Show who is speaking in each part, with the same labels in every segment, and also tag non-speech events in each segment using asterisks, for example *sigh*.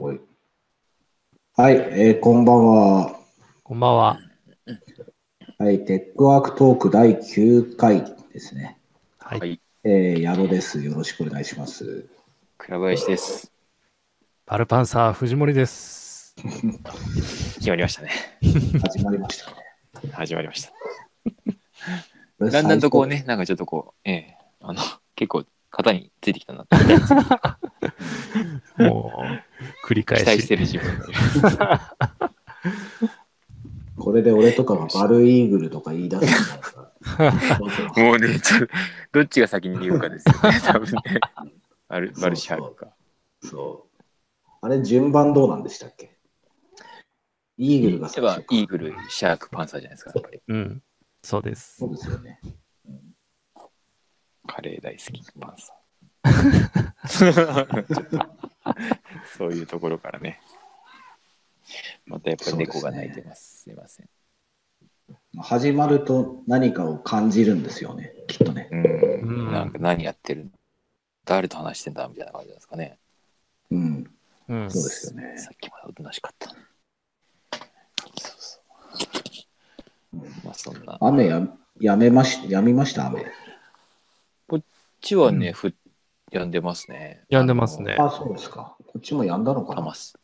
Speaker 1: はい、はいえーこんばんは。
Speaker 2: こんばんは。
Speaker 1: はい、テックワークトーク第9回ですね。
Speaker 2: はい。
Speaker 3: はい
Speaker 1: えー、矢野です。よろしくお願いします。
Speaker 3: 倉林です。
Speaker 2: バルパンサー藤森です。*laughs*
Speaker 3: 決まりましたね。*laughs*
Speaker 1: 始まりましたね。
Speaker 3: 始まりました。だんだんとこうね、なんかちょっとこう、ええあの、結構型についてきたなって *laughs*
Speaker 2: もう、繰り返
Speaker 3: 期待し
Speaker 2: して
Speaker 3: る自分で。
Speaker 1: これで俺とかがバルイーグルとか言い出すんじゃないですか。
Speaker 3: もうね、ちょどっちが先に言うかですよね、多分ね。バル、バルシャークか。
Speaker 1: そう。あれ、順番どうなんでしたっけ？イーグルが
Speaker 3: 例えば
Speaker 1: 最初、か
Speaker 3: イーグル、シャーク、パンサーじゃないですか、やっぱり。
Speaker 2: うん。そうです
Speaker 1: そ。うですよね。
Speaker 3: カレー大好き、パンサー。*laughs* そういうところからね。またやっぱり猫が鳴いてます。すいません。
Speaker 1: 始まると何かを感じるんですよね、きっとね。
Speaker 3: うん、
Speaker 2: うん
Speaker 3: なんか何やってる誰と話してんだみたいな感じなんですかね。
Speaker 1: うん。
Speaker 2: うん。
Speaker 1: そうですよね。
Speaker 3: さっきまでおとなしかった。そうそう。まあそんな。こっ
Speaker 1: 雨ややめまし、やみました、雨。
Speaker 3: ちはね、ふやんでますね。
Speaker 2: やんでますね
Speaker 1: あ、そうですか。こっちもやんだのかな
Speaker 3: あの。玉す、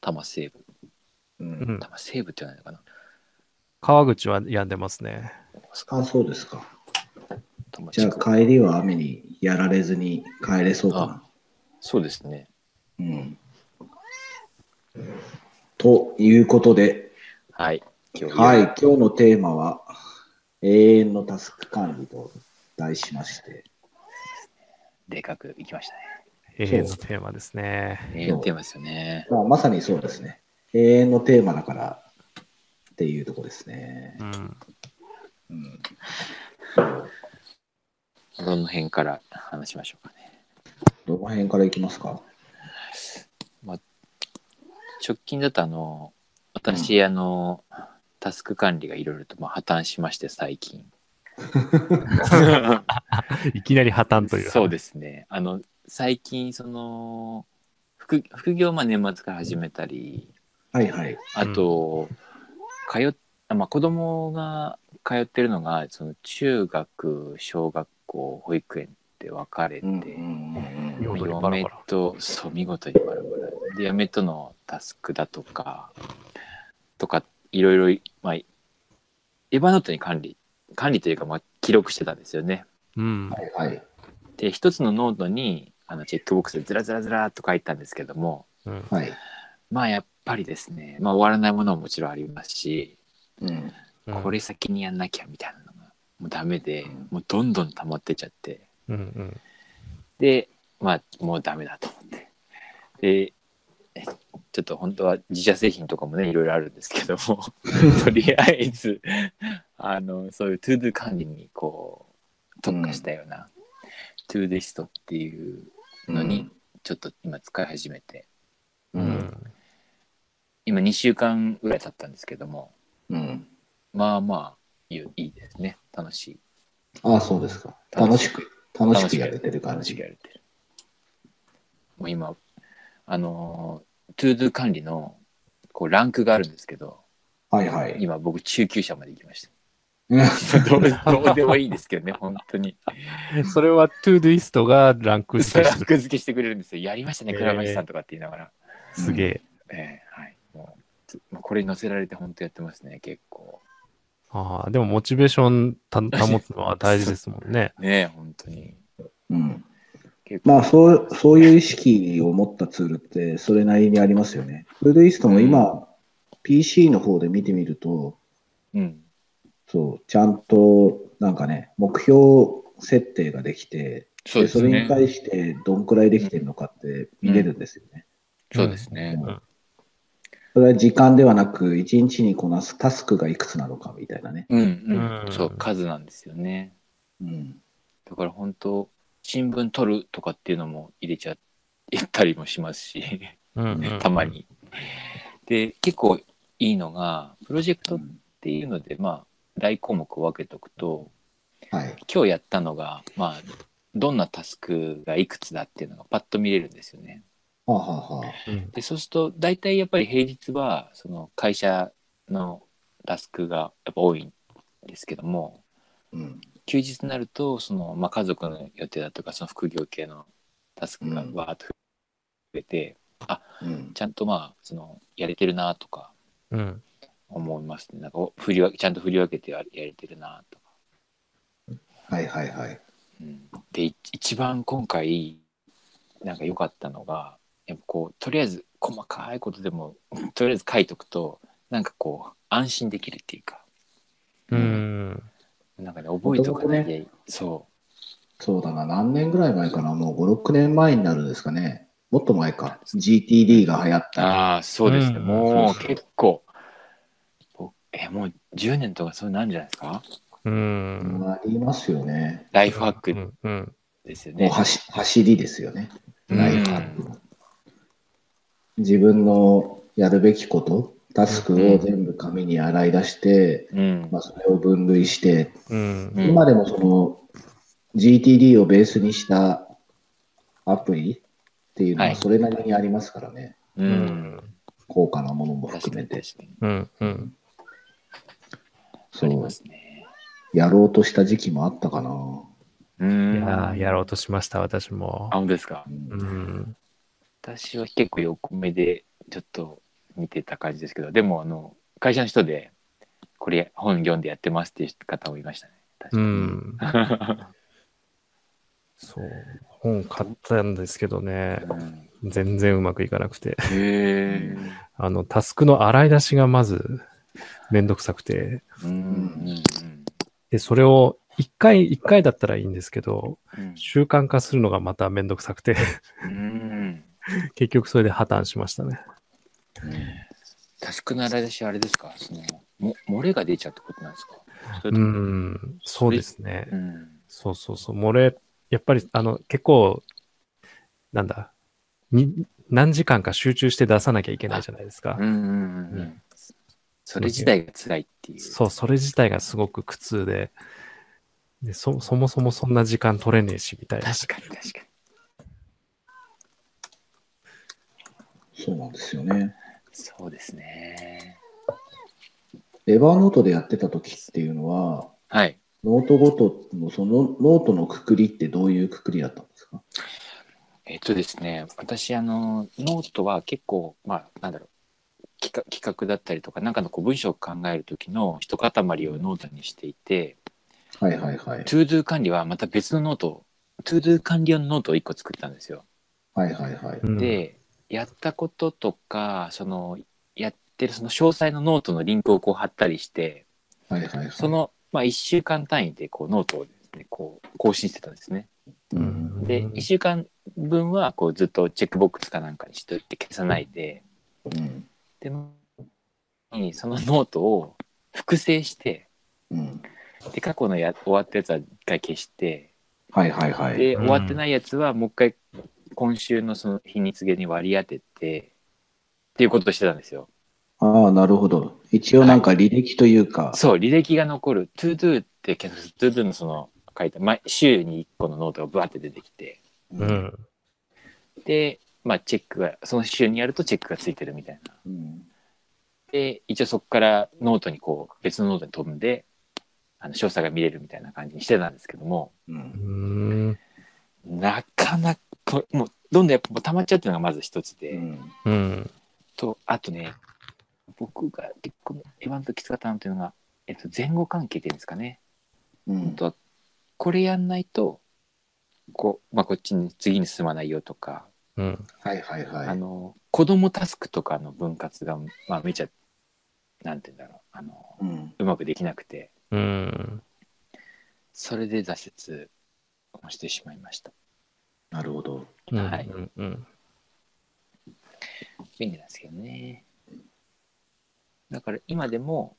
Speaker 3: 玉西部。
Speaker 1: う。
Speaker 2: うんん。
Speaker 3: 玉西部って言わないのかな。
Speaker 2: 川口は病んでますね。
Speaker 1: あ、そうですか。
Speaker 3: 玉
Speaker 1: じゃ
Speaker 3: 地区
Speaker 1: あ帰りは雨にやられずに帰れそうかな。
Speaker 3: そうですね。
Speaker 1: うん。ということで、
Speaker 3: はい。今日
Speaker 1: はい、今日のテーマは永遠のタスク管理と題しまして、
Speaker 3: でかくいきましたね。
Speaker 2: 永遠のテーマですね。
Speaker 3: ええテーマですよね。
Speaker 1: まあ、まさにそうですね。永遠のテーマだからっていうところですね
Speaker 2: う。ん。
Speaker 1: うん、
Speaker 3: どの辺から話しましょうかね。
Speaker 1: どの辺からいきますか？
Speaker 3: 直近だとあの私、あのタスク管理がいろいろとまあ破綻しまして最近 *laughs* *laughs*
Speaker 2: いきなり破綻という。
Speaker 3: そうですねあの最近その副副業をまあ年末から始めたり
Speaker 1: はいはい。
Speaker 3: あと、通っあまあ、子供が通ってるのがその中学小学校保育園って分かれて、
Speaker 1: うん
Speaker 3: 嫁とそう見事にバラバラで嫁とのタスクだとかとかいろいろ、まあ、 Evernote に管理管理というか、まあ、記録してたんですよね。
Speaker 2: うん。
Speaker 1: はいはい。
Speaker 3: で一つのノートにあのチェックボックスでずらずらずらっと書いたんですけども
Speaker 2: うん。
Speaker 1: はい。
Speaker 3: まあやっぱりですね、まあ、終わらないものももちろんありますし、
Speaker 1: うん。
Speaker 3: これ先にやんなきゃみたいなのがもうダメで、
Speaker 1: うん
Speaker 3: もうどんどん溜まってっちゃって
Speaker 2: うんうん。
Speaker 3: でまあもうダメだと思ってでえちょっと本当は自社製品とかもねいろいろあるんですけども *laughs* とりあえずあのそういう ToDo 管理にこう特化したような、 Todoist っていうのにちょっと今使い始めて
Speaker 1: う。
Speaker 2: うんん。
Speaker 3: 今2週間ぐらい経ったんですけども
Speaker 1: うん。
Speaker 3: まあまあいいですね楽しい
Speaker 1: あ、そうですか。楽しく、楽しくやれてる感じ
Speaker 3: 楽しく。やれてるもう今あの ToDo 管理のこうランクがあるんですけど
Speaker 1: はいはい。
Speaker 3: 今僕中級者まで行きまし
Speaker 1: うん
Speaker 3: たどうどうでもいいですけどね本当に。
Speaker 2: それは Todoist がランク付け
Speaker 3: ラ
Speaker 2: して
Speaker 3: ク付けしてくれるんですよ。やりましたね倉林さんとかって言いながら、
Speaker 2: すげえ。
Speaker 3: えーはい。もうつもうこれに載せられて本当やってますね結構。
Speaker 2: ああ、でもモチベーションた保つのは大事ですもんね。*laughs*
Speaker 3: ねえ本当に。
Speaker 1: うん。
Speaker 3: 結構。
Speaker 1: まあそう、そういう意識を持ったツールって、それなりにありますよね。 Todoist も今、PC の方で見てみると、
Speaker 3: うん
Speaker 1: そう、ちゃんと、なんかね、目標設定ができて、
Speaker 3: そうですね
Speaker 1: それに対してどんくらいできてるのかって見れるんですよね。
Speaker 3: そうですね、
Speaker 1: うんそれは時間ではなく、一日にこなすタスクがいくつなのかみたいなね。
Speaker 3: うんうん、
Speaker 2: うん
Speaker 3: そう数なんですよね
Speaker 1: うん。
Speaker 3: だから本当新聞取るとかっていうのも入れちゃったりもしますし
Speaker 2: うんうん。*laughs*
Speaker 3: たまに。で結構いいのがプロジェクトっていうのでまあ大項目を分けておくと
Speaker 1: はい。
Speaker 3: 今日やったのがまあどんなタスクがいくつだっていうのがパッと見れるんですよね。
Speaker 1: はあ、はあ
Speaker 3: でそうすると大体やっぱり平日はその会社のタスクがやっぱ多いんですけども
Speaker 1: うん。
Speaker 3: 休日になるとその、まあ、家族の予定だとかその副業系のタスクが
Speaker 1: うん
Speaker 3: わーっと増えて、
Speaker 1: うん。
Speaker 3: ちゃんとまあそのやれてるなとか
Speaker 2: うん。
Speaker 3: 思いますねなんかお振り分けちゃんと振り分けてややれてるなとか、
Speaker 1: はいはいはい。
Speaker 3: うん、でい一番今回なんか良かったのがやっぱこうとりあえず細かいことでも *laughs* とりあえず書いとくとなんかこう安心できるっていうか。
Speaker 2: うん。
Speaker 3: なんかね覚えとかないで、
Speaker 1: 元
Speaker 3: そ
Speaker 1: そうだな、何年ぐらい前かな、もう5、6年前になるんですかね。もっと前か。GTD が流行っ
Speaker 3: う
Speaker 1: た。
Speaker 3: ああそうですね、
Speaker 2: うん。
Speaker 3: もう結構。僕えもう10年とかそうなんじゃないですか？
Speaker 2: うん。
Speaker 1: ありますよね。
Speaker 3: ライフハック
Speaker 2: うん。うん。
Speaker 1: もう
Speaker 3: ですよね、
Speaker 1: 走走りですよね。
Speaker 3: うん
Speaker 1: ライフハックの。自分のやるべきこと、タスクを全部紙に洗い出して、
Speaker 3: うん
Speaker 1: まあ、それを分類して、
Speaker 2: うん。
Speaker 3: うん
Speaker 1: 今でもその GTD をベースにしたアプリっていうの
Speaker 3: は
Speaker 1: はいそれなりにありますからね。
Speaker 3: う
Speaker 2: うんん。
Speaker 1: 高価なものも含めて。
Speaker 2: うん。うん。
Speaker 1: そう
Speaker 3: ありま。すね
Speaker 1: やろうとした時期もあったかな。
Speaker 3: うん
Speaker 2: いやーやろうとしました、私も
Speaker 3: あ。本当ですか？
Speaker 1: うん
Speaker 2: うん。
Speaker 3: 私は結構横目でちょっと見てた感じですけどでもあの会社の人でこれ本読んでやってますっていう方もいましたね確
Speaker 2: う
Speaker 3: かに
Speaker 2: ん。*laughs* そう。本買ったんですけどね、
Speaker 3: うん
Speaker 2: 全然うまくいかなくて。あの、タスクの洗い出しがまずめんどくさくて、で、それを一回、一回だったらいいんですけど、
Speaker 3: うん。
Speaker 2: 習慣化するのがまためんどくさくて、
Speaker 3: うん。
Speaker 2: 結局それで破綻しましたね。
Speaker 3: タスクの洗い出しはあれですか？そのも漏れが出ちゃうってことなんですか？
Speaker 2: うん、そうですね。
Speaker 3: うん。
Speaker 2: そうそうそう。漏れ、やっぱり、あの、結構、なんだ、に、何時間か集中して出さなきゃいけないじゃないですか。
Speaker 3: うん。うんうんうんそれ自体が辛いっていう。
Speaker 2: そう、それ自体がすごく苦痛で、でそ、そもそもそんな時間取れねえし、みたいな。
Speaker 3: 確かに確かに。
Speaker 1: そうなんですよね。
Speaker 3: そうですね。
Speaker 1: Evernote でやってた時っていうのは、
Speaker 3: はい。
Speaker 1: ノートごとのそのノートのくくりってどういうくくりだったんですか？
Speaker 3: えっとですね、私、あの、ノートは結構、まあ、なんだろう、企画企画だったりとか、なんかのこう文章を考える時の一塊をノートにしていて、
Speaker 1: はいはいはい。
Speaker 3: ToDo 管理はまた別のノート、ToDo 管理用のノートを1個作ったんですよ。
Speaker 1: はいはいはい。
Speaker 2: うん、
Speaker 3: で、やったこととか、その、やってるその詳細のノートのリンクをこう貼ったりして、
Speaker 1: はいはいはい。
Speaker 3: その、まあ、1週間単位でこうノートをですね、こう更新してたんですね。
Speaker 1: うん、
Speaker 3: で、1週間分はこうずっとチェックボックスかなんかにしといて消さないで、
Speaker 1: うん。
Speaker 3: でにそのノートを複製して
Speaker 1: うん。
Speaker 3: で過去のや終わったやつは一回消して
Speaker 1: はいはいはい。
Speaker 3: で、
Speaker 2: うん
Speaker 3: 終わってないやつはもう一回今週のその日に告げに割り当ててっていうことをしてたんですよ。
Speaker 1: ああ、なるほど。一応なんか履歴というか、
Speaker 3: そう履歴が残る ToDo って検索する ToDo のその書いた、ま、週に1個のノートがブワって出てきて
Speaker 2: うん。
Speaker 3: で、まあ、チェックがその週にやるとチェックがついてるみたいな。
Speaker 1: うん。
Speaker 3: で一応そこからノートにこう別のノートに飛んであの詳細が見れるみたいな感じにしてたんですけども
Speaker 1: う。
Speaker 2: うんん。
Speaker 3: なかなかもうどんどんやっぱ溜まっちゃうっていうのがまず一つで、
Speaker 1: うん。
Speaker 2: うん。
Speaker 3: とあとね僕が結構 Evernote きつかったなというのが、えっと、前後関係っていうんですかね、
Speaker 1: うん。
Speaker 3: とこれやんないとこう、まあ、こっちに次に進まないよとか、
Speaker 2: うん。
Speaker 1: はいはいはい。
Speaker 3: あの子供タスクとかの分割が、まあ、めちゃなんて言うんだろうあの
Speaker 1: うん。
Speaker 3: うまくできなくて
Speaker 2: うん。
Speaker 3: それで挫折をしてしまいました
Speaker 1: なるほど。
Speaker 3: はい
Speaker 2: うん。うん。
Speaker 3: 便利なんですけどねだから今でも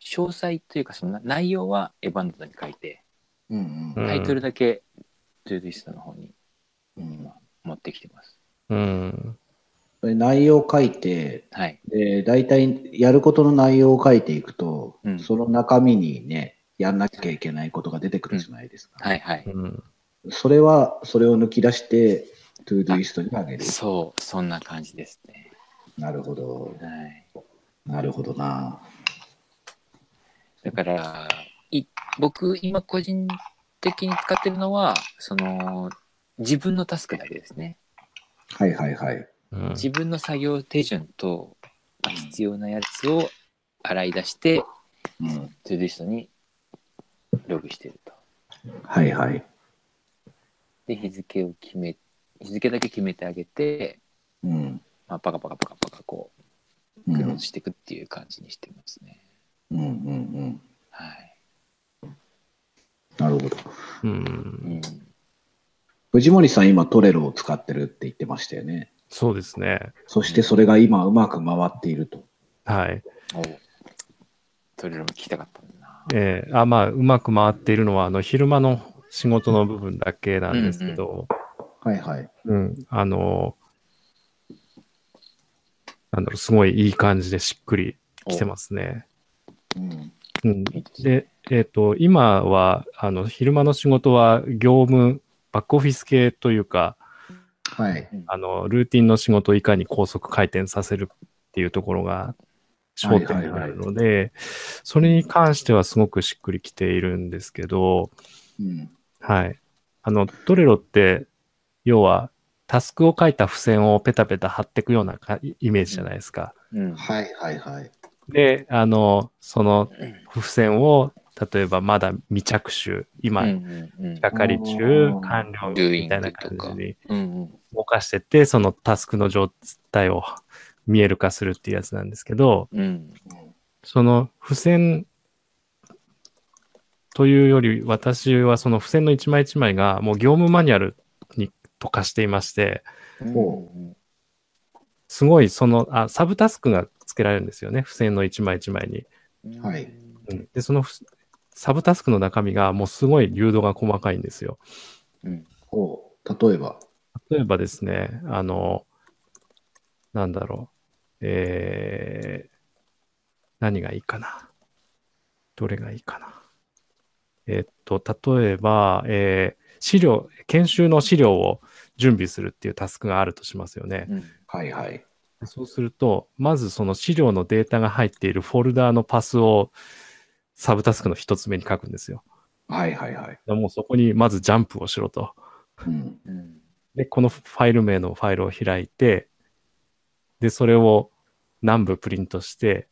Speaker 3: 詳細というかそのな内容はエヴァンドトに書いて
Speaker 1: うん
Speaker 2: うん
Speaker 3: タイトルだけ Todoist の方に
Speaker 1: うん。うん
Speaker 3: 持ってきてます
Speaker 2: うん。
Speaker 1: それ内容を書いて、
Speaker 3: はい
Speaker 1: で、大体やることの内容を書いていくと、
Speaker 3: うん
Speaker 1: その中身にね、やんなきゃいけないことが出てくるじゃないですか。
Speaker 3: はいはい
Speaker 2: うん。
Speaker 1: それは、それを抜き出して、 Todoist にあげる。
Speaker 3: そう、そんな感じですね。
Speaker 1: なるほど。
Speaker 3: はい。
Speaker 1: なるほどな。
Speaker 3: だから、い僕、今個人的に使ってるのは、その、自分のタスクだけですね。
Speaker 1: はいはいはい。
Speaker 2: うん
Speaker 3: 自分の作業手順と、まあ必要なやつを洗い出して、
Speaker 1: うん。
Speaker 3: Todoist にログしてると。
Speaker 1: はいはい。
Speaker 3: で、日付を決め、日付だけ決めてあげて、
Speaker 1: うん。
Speaker 3: まあ、パカパカパカパカこう、
Speaker 1: うん。
Speaker 3: クローズしていくっていう感じにしてますね。
Speaker 1: うんうんうん。
Speaker 3: はい。
Speaker 1: なるほど。
Speaker 2: う。
Speaker 3: うんん。
Speaker 1: 藤森さん、今トレロを使ってるって言ってましたよね。
Speaker 2: そうですね。
Speaker 1: そしてそれが今うまく回っていると。
Speaker 2: はい。
Speaker 3: おトレロも聞きたかったんだな。
Speaker 2: えーあまあ、うまく回っているのは、あの、昼間の仕事の部分だけなんですけど、
Speaker 1: はいはい。
Speaker 2: うん、あの、なんだろう、すごいいい感じでしっくりきてますね。
Speaker 1: うん。
Speaker 2: うん、
Speaker 3: ですね
Speaker 2: で、えっ、と、今は、あの、昼間の仕事は業務、バックオフィス系というか、
Speaker 1: はい。
Speaker 2: あの、ルーティンの仕事をいかに高速回転させるっていうところが焦点になるので、それに関してはすごくしっくりきているんですけど、
Speaker 1: うん。
Speaker 2: はい。あの、トレロって、要は、タスクを書いた付箋をペタペタ貼っていくようなかイメージじゃないですか。
Speaker 3: うん。
Speaker 1: はいはいはい。
Speaker 2: で、あの、その
Speaker 3: うん
Speaker 2: 付箋を、例えばまだ未着手、今、係中
Speaker 1: うん、
Speaker 2: 完了みたいな感じに動かしてって、そのタスクの状態を見える化するっていうやつなんですけど、
Speaker 3: うん
Speaker 2: その付箋というより、私はその付箋の一枚一枚がもう業務マニュアルに溶かしていまして、
Speaker 1: ほ
Speaker 2: すごいその、あ、サブタスクがつけられるんですよね、付箋の一枚一枚に。
Speaker 3: うん。
Speaker 1: はい。
Speaker 2: うん。で、そのふサブタスクの中身がもうすごい流動が細かいんですよ。
Speaker 3: うん
Speaker 1: ほう。例えば？
Speaker 2: 例えばですね、あの、なんだろう、えー、何がいいかな？どれがいいかな？えーっと、例えば、えー資料、研修の資料を準備するっていうタスクがあるとしますよね。
Speaker 3: うん
Speaker 1: はいはい。
Speaker 2: そうすると、まずその資料のデータが入っているフォルダーのパスをサブタスクの一つ目に書くんですよ。
Speaker 1: はいはいはい。
Speaker 2: もうそこにまずジャンプをしろと。
Speaker 1: うん。
Speaker 3: うん
Speaker 2: で、このファイル名のファイルを開いて、で、それを何部プリントして、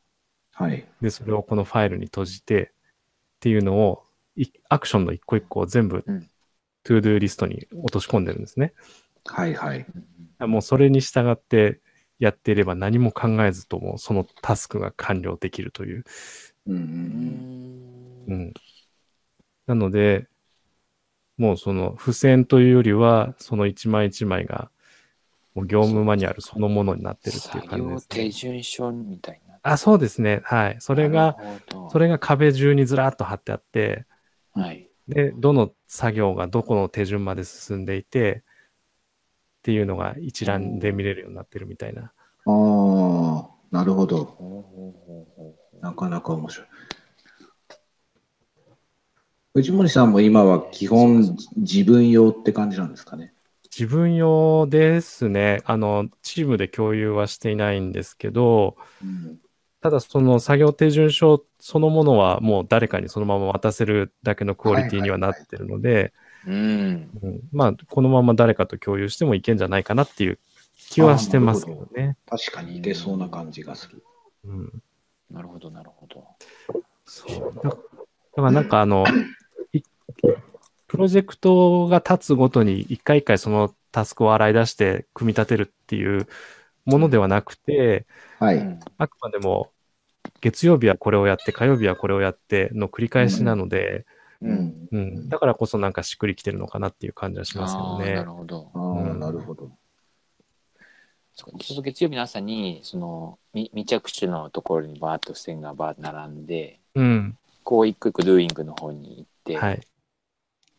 Speaker 1: はい。
Speaker 2: で、それをこのファイルに閉じて、っていうのを、いアクションの一個一個を全部、
Speaker 3: うん
Speaker 2: ToDoリストに落とし込んでるんですね。
Speaker 1: はいはい。
Speaker 2: もうそれに従ってやっていれば何も考えずともそのタスクが完了できるという。
Speaker 1: うんう
Speaker 3: うんん
Speaker 2: うん。なので、もうその付箋というよりは、その一枚一枚が、もう業務マニュアルそのものになってるっていう
Speaker 3: 作
Speaker 2: 感じです、
Speaker 3: 業手
Speaker 2: ね。
Speaker 3: 順書みたいな。
Speaker 2: あ、そうですね。はい。それが、それが壁中にずらっと貼ってあって、
Speaker 3: はい。
Speaker 2: で、どの作業がどこの手順まで進んでいて、っていうのが一覧で見れるようになってるみたいな。
Speaker 1: ああ、なるほど。なかなか面白い。藤森さんも今は基本自分用って感じなんですかね？
Speaker 2: 自分用ですね。あの、チームで共有はしていないんですけど、
Speaker 1: うん。
Speaker 2: ただその作業手順書そのものはもう誰かにそのまま渡せるだけのクオリティにはなってるので、まあ、このまま誰かと共有してもいけんじゃないかなっていう気はしてますけどね。
Speaker 1: 確かにいけそうな感じがする。
Speaker 2: うん、
Speaker 3: なるほど、なるほど。
Speaker 2: そうだだからなんかあの、いプロジェクトが立つごとに一回一回そのタスクを洗い出して組み立てるっていうものではなくて、
Speaker 1: はい。
Speaker 3: うん
Speaker 2: あくまでも月曜日はこれをやって、火曜日はこれをやっての繰り返しなので、
Speaker 1: う。ん。
Speaker 2: うん、だからこそなんかしっくりきてるのかなっていう感じはしますよね
Speaker 3: なる。ほど。
Speaker 1: ああ、
Speaker 2: うん
Speaker 1: なるほど。
Speaker 3: そうかちょっと月曜日の朝に、その、み未着手のところにバーッと付箋がバーッと並んで、
Speaker 2: うん。
Speaker 3: こう一個一個ドゥーイングの方に行って、
Speaker 2: はい。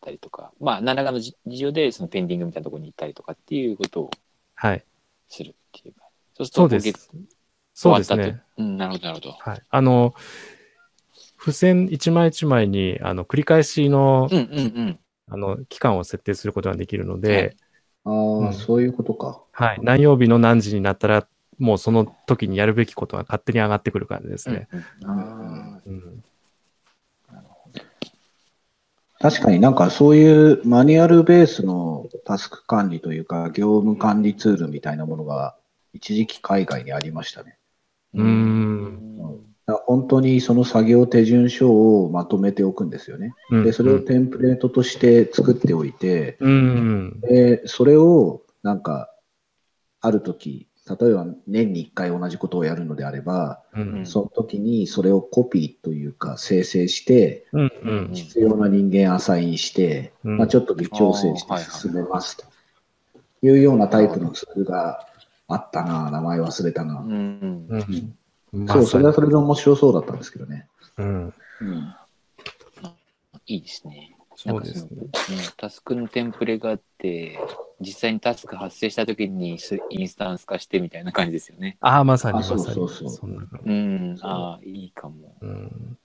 Speaker 3: たりとか、まあ、何らかの事事情で、そのペンディングみたいなところに行ったりとかっていうことを
Speaker 2: はい。
Speaker 3: するっていうか。そうすると、
Speaker 2: そうです
Speaker 3: 月。
Speaker 2: そうですね。
Speaker 3: うん、なるほど、なるほど。
Speaker 2: はい。あの、付箋一枚一枚に、あの、繰り返しの、
Speaker 3: うんうんうん。
Speaker 2: あの、期間を設定することができるので、
Speaker 1: ああ、
Speaker 2: うん
Speaker 1: そういうことか。
Speaker 2: はい。何曜日の何時になったら、もうその時にやるべきことが勝手に上がってくる感じですね。
Speaker 1: 確かになんかそういうマニュアルベースのタスク管理というか、業務管理ツールみたいなものが一時期海外にありましたね。
Speaker 2: うーん
Speaker 1: 本当にその作業手順書をまとめておくんですよね。
Speaker 2: うん
Speaker 1: で、それをテンプレートとして作っておいて、
Speaker 2: うん。
Speaker 1: で、それをなんか、ある時、例えば年に1回同じことをやるのであれば、
Speaker 2: うん。
Speaker 1: その時にそれをコピーというか生成して、
Speaker 2: うん。うん。
Speaker 1: 必要な人間アサインして、
Speaker 2: うん
Speaker 1: まあ、ちょっと微調整して進めますというようなタイプのツールがあったな、名前忘れたな。
Speaker 3: うん
Speaker 2: うん。
Speaker 1: そう、それはそ
Speaker 2: れ。
Speaker 1: れで面白そうだったんですけどね。
Speaker 2: うん。
Speaker 1: うん。
Speaker 3: いいですね。
Speaker 2: そうですね
Speaker 3: タスクのテンプレがあって、実際にタスク発生した時にスインスタンス化してみたいな感じですよね。
Speaker 2: ああ、まさに
Speaker 1: あ
Speaker 2: まさに。
Speaker 1: そうそうそう
Speaker 3: うん、ああ、いいかも。
Speaker 2: うん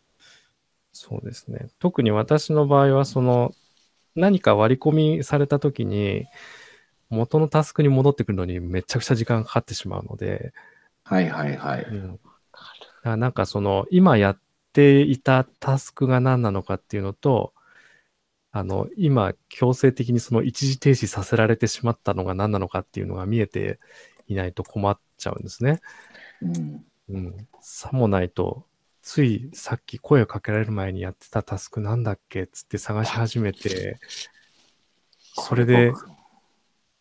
Speaker 2: そうですね。特に私の場合は、その、何か割り込みされたときに、元のタスクに戻ってくるのにめちゃくちゃ時間がかかってしまうので、
Speaker 1: はいはいはい。
Speaker 2: うん、らなんかその、今やっていたタスクが何なのかっていうのと、あの、今、強制的にその一時停止させられてしまったのが何なのかっていうのが見えていないと困っちゃうんですね。
Speaker 1: うん。
Speaker 2: うん。さもないと、ついさっき声をかけられる前にやってたタスクなんだっけっつって探し始めて、それで、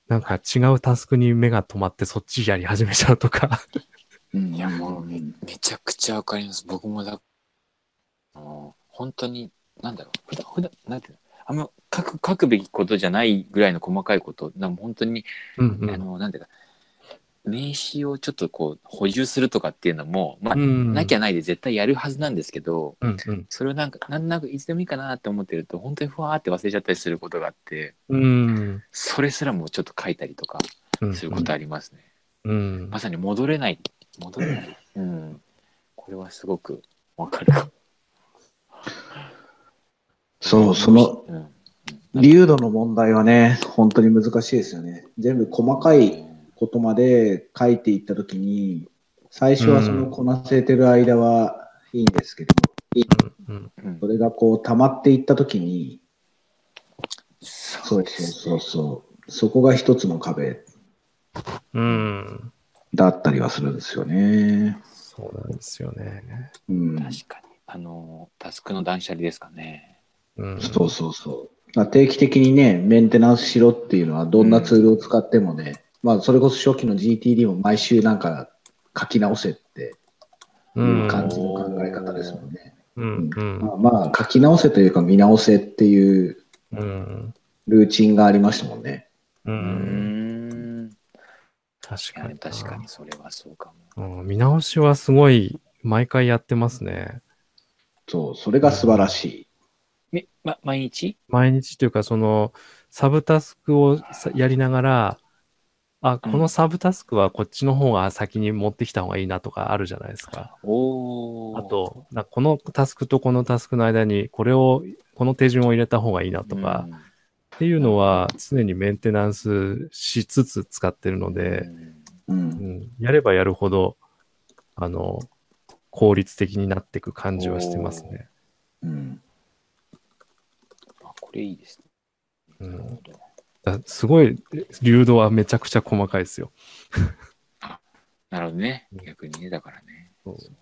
Speaker 2: なんか違うタスクに目が止まってそっちやり始めちゃうとか。
Speaker 1: うん
Speaker 3: いやもうめ
Speaker 1: ん
Speaker 3: めちゃくちゃわかります。僕もだ、あの本当に、なんだろう、普段、なんていうの、あんま書く、書くべきことじゃないぐらいの細かいこと、なんか本当に、
Speaker 2: うんうん。
Speaker 3: あの、なんていうか、名刺をちょっとこう、補充するとかっていうのも、まあ、
Speaker 2: うん
Speaker 3: なきゃないで絶対やるはずなんですけど、
Speaker 2: うんうん。
Speaker 3: それをなんか、なんとなくいつでもいいかなって思ってると、本当にふわーって忘れちゃったりすることがあって、
Speaker 2: うん。
Speaker 3: それすらもちょっと書いたりとか
Speaker 2: うん
Speaker 3: することありますね。
Speaker 2: うん
Speaker 3: まさに戻れない。戻れない。うん。これはすごくわかるかも。
Speaker 1: そう、その、
Speaker 3: うん。
Speaker 1: 流度の問題はね、本当に難しいですよね。全部細かいことまで書いていったときに、最初はそのこなせてる間はいいんですけど、
Speaker 2: うん
Speaker 3: うん
Speaker 1: それがこう溜まっていったときに、
Speaker 3: そ
Speaker 1: うそうそうそう、そこが一つの壁
Speaker 2: うん。
Speaker 1: だったりはするんですよね。
Speaker 2: そうなんですよね。
Speaker 1: うん、
Speaker 3: 確かに。あの、タスクの断捨離ですかね。
Speaker 2: うん。
Speaker 1: そうそうそう。まあ定期的にね、メンテナンスしろっていうのは、どんなツールを使ってもね、まあ、それこそ初期の GTD も毎週なんか書き直せっていう感じの考え方ですもんね。
Speaker 2: うん。うん。
Speaker 1: まあ、まあ、書き直せというか見直せっていう
Speaker 2: うん。
Speaker 1: ルーチンがありましたもんね。
Speaker 2: う。
Speaker 3: うんん。
Speaker 2: 確かに。
Speaker 3: 確かに。それはそうかも。
Speaker 2: うん。見直しはすごい、毎回やってますね。
Speaker 1: そう、それが素晴らしい。
Speaker 3: みま、毎日？
Speaker 2: 毎日というか、その、サブタスクをさやりながら、あ、このサブタスクはこっちの方が先に持ってきた方がいいなとかあるじゃないですか。
Speaker 3: おー
Speaker 2: あ、と、なこのタスクとこのタスクの間に、これを、この手順を入れた方がいいなとか、っていうのは常にメンテナンスしつつ使ってるの
Speaker 3: うん、
Speaker 2: で、
Speaker 1: う。
Speaker 2: うんん、やればやるほど、あの、効率的になっていく感じはしてますね。
Speaker 1: うん。
Speaker 3: あこれいいですね。
Speaker 2: うんすごい、流動はめちゃくちゃ細かいですよ。
Speaker 3: なるほどね
Speaker 2: うん。
Speaker 3: 逆にね、だからね。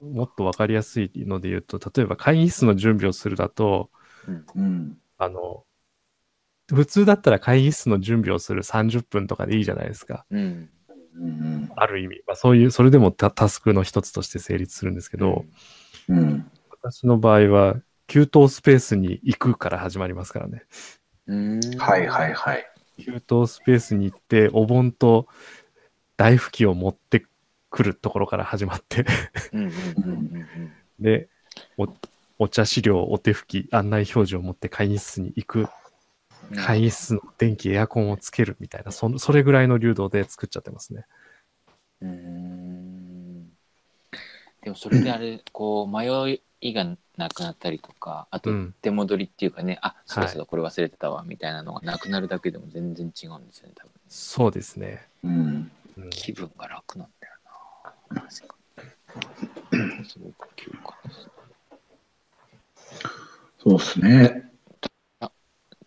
Speaker 2: もっとわかりやすいので言うと、例えば会議室の準備をするだと、
Speaker 3: うん。
Speaker 1: うん。
Speaker 2: あの、普通だったら会議室の準備をする30分とかでいいじゃないですか。
Speaker 3: うん。
Speaker 1: うん。
Speaker 2: ある意味。まあ、そういう、それでもタタスクの一つとして成立するんですけど、
Speaker 1: うん。
Speaker 2: 私の場合は、給湯スペースに行くから始まりますからね。
Speaker 3: うん。
Speaker 1: はいはいはい。
Speaker 2: 給湯スペースに行って、お盆と大拭きを持ってくるところから始まって、
Speaker 3: うんうんうん
Speaker 2: で、おお茶資料、お手拭き、案内表示を持って会議室に行く、
Speaker 3: うん。
Speaker 2: 会議室の電気、エアコンをつけるみたいな、そそれぐらいの流動で作っちゃってますね。
Speaker 3: うーんでもそれであれ、こう迷いがなくなったりとかあと
Speaker 2: うん。
Speaker 3: 出戻りっていうかね、あそうだ
Speaker 2: はい
Speaker 3: そうだこれ忘れてたわみたいなのがなくなるだけでも全然違うんですよね多分
Speaker 2: そうですね。
Speaker 1: うん。
Speaker 2: うん
Speaker 3: 気分が楽なんだよな確かにそうか休暇
Speaker 1: そうですね。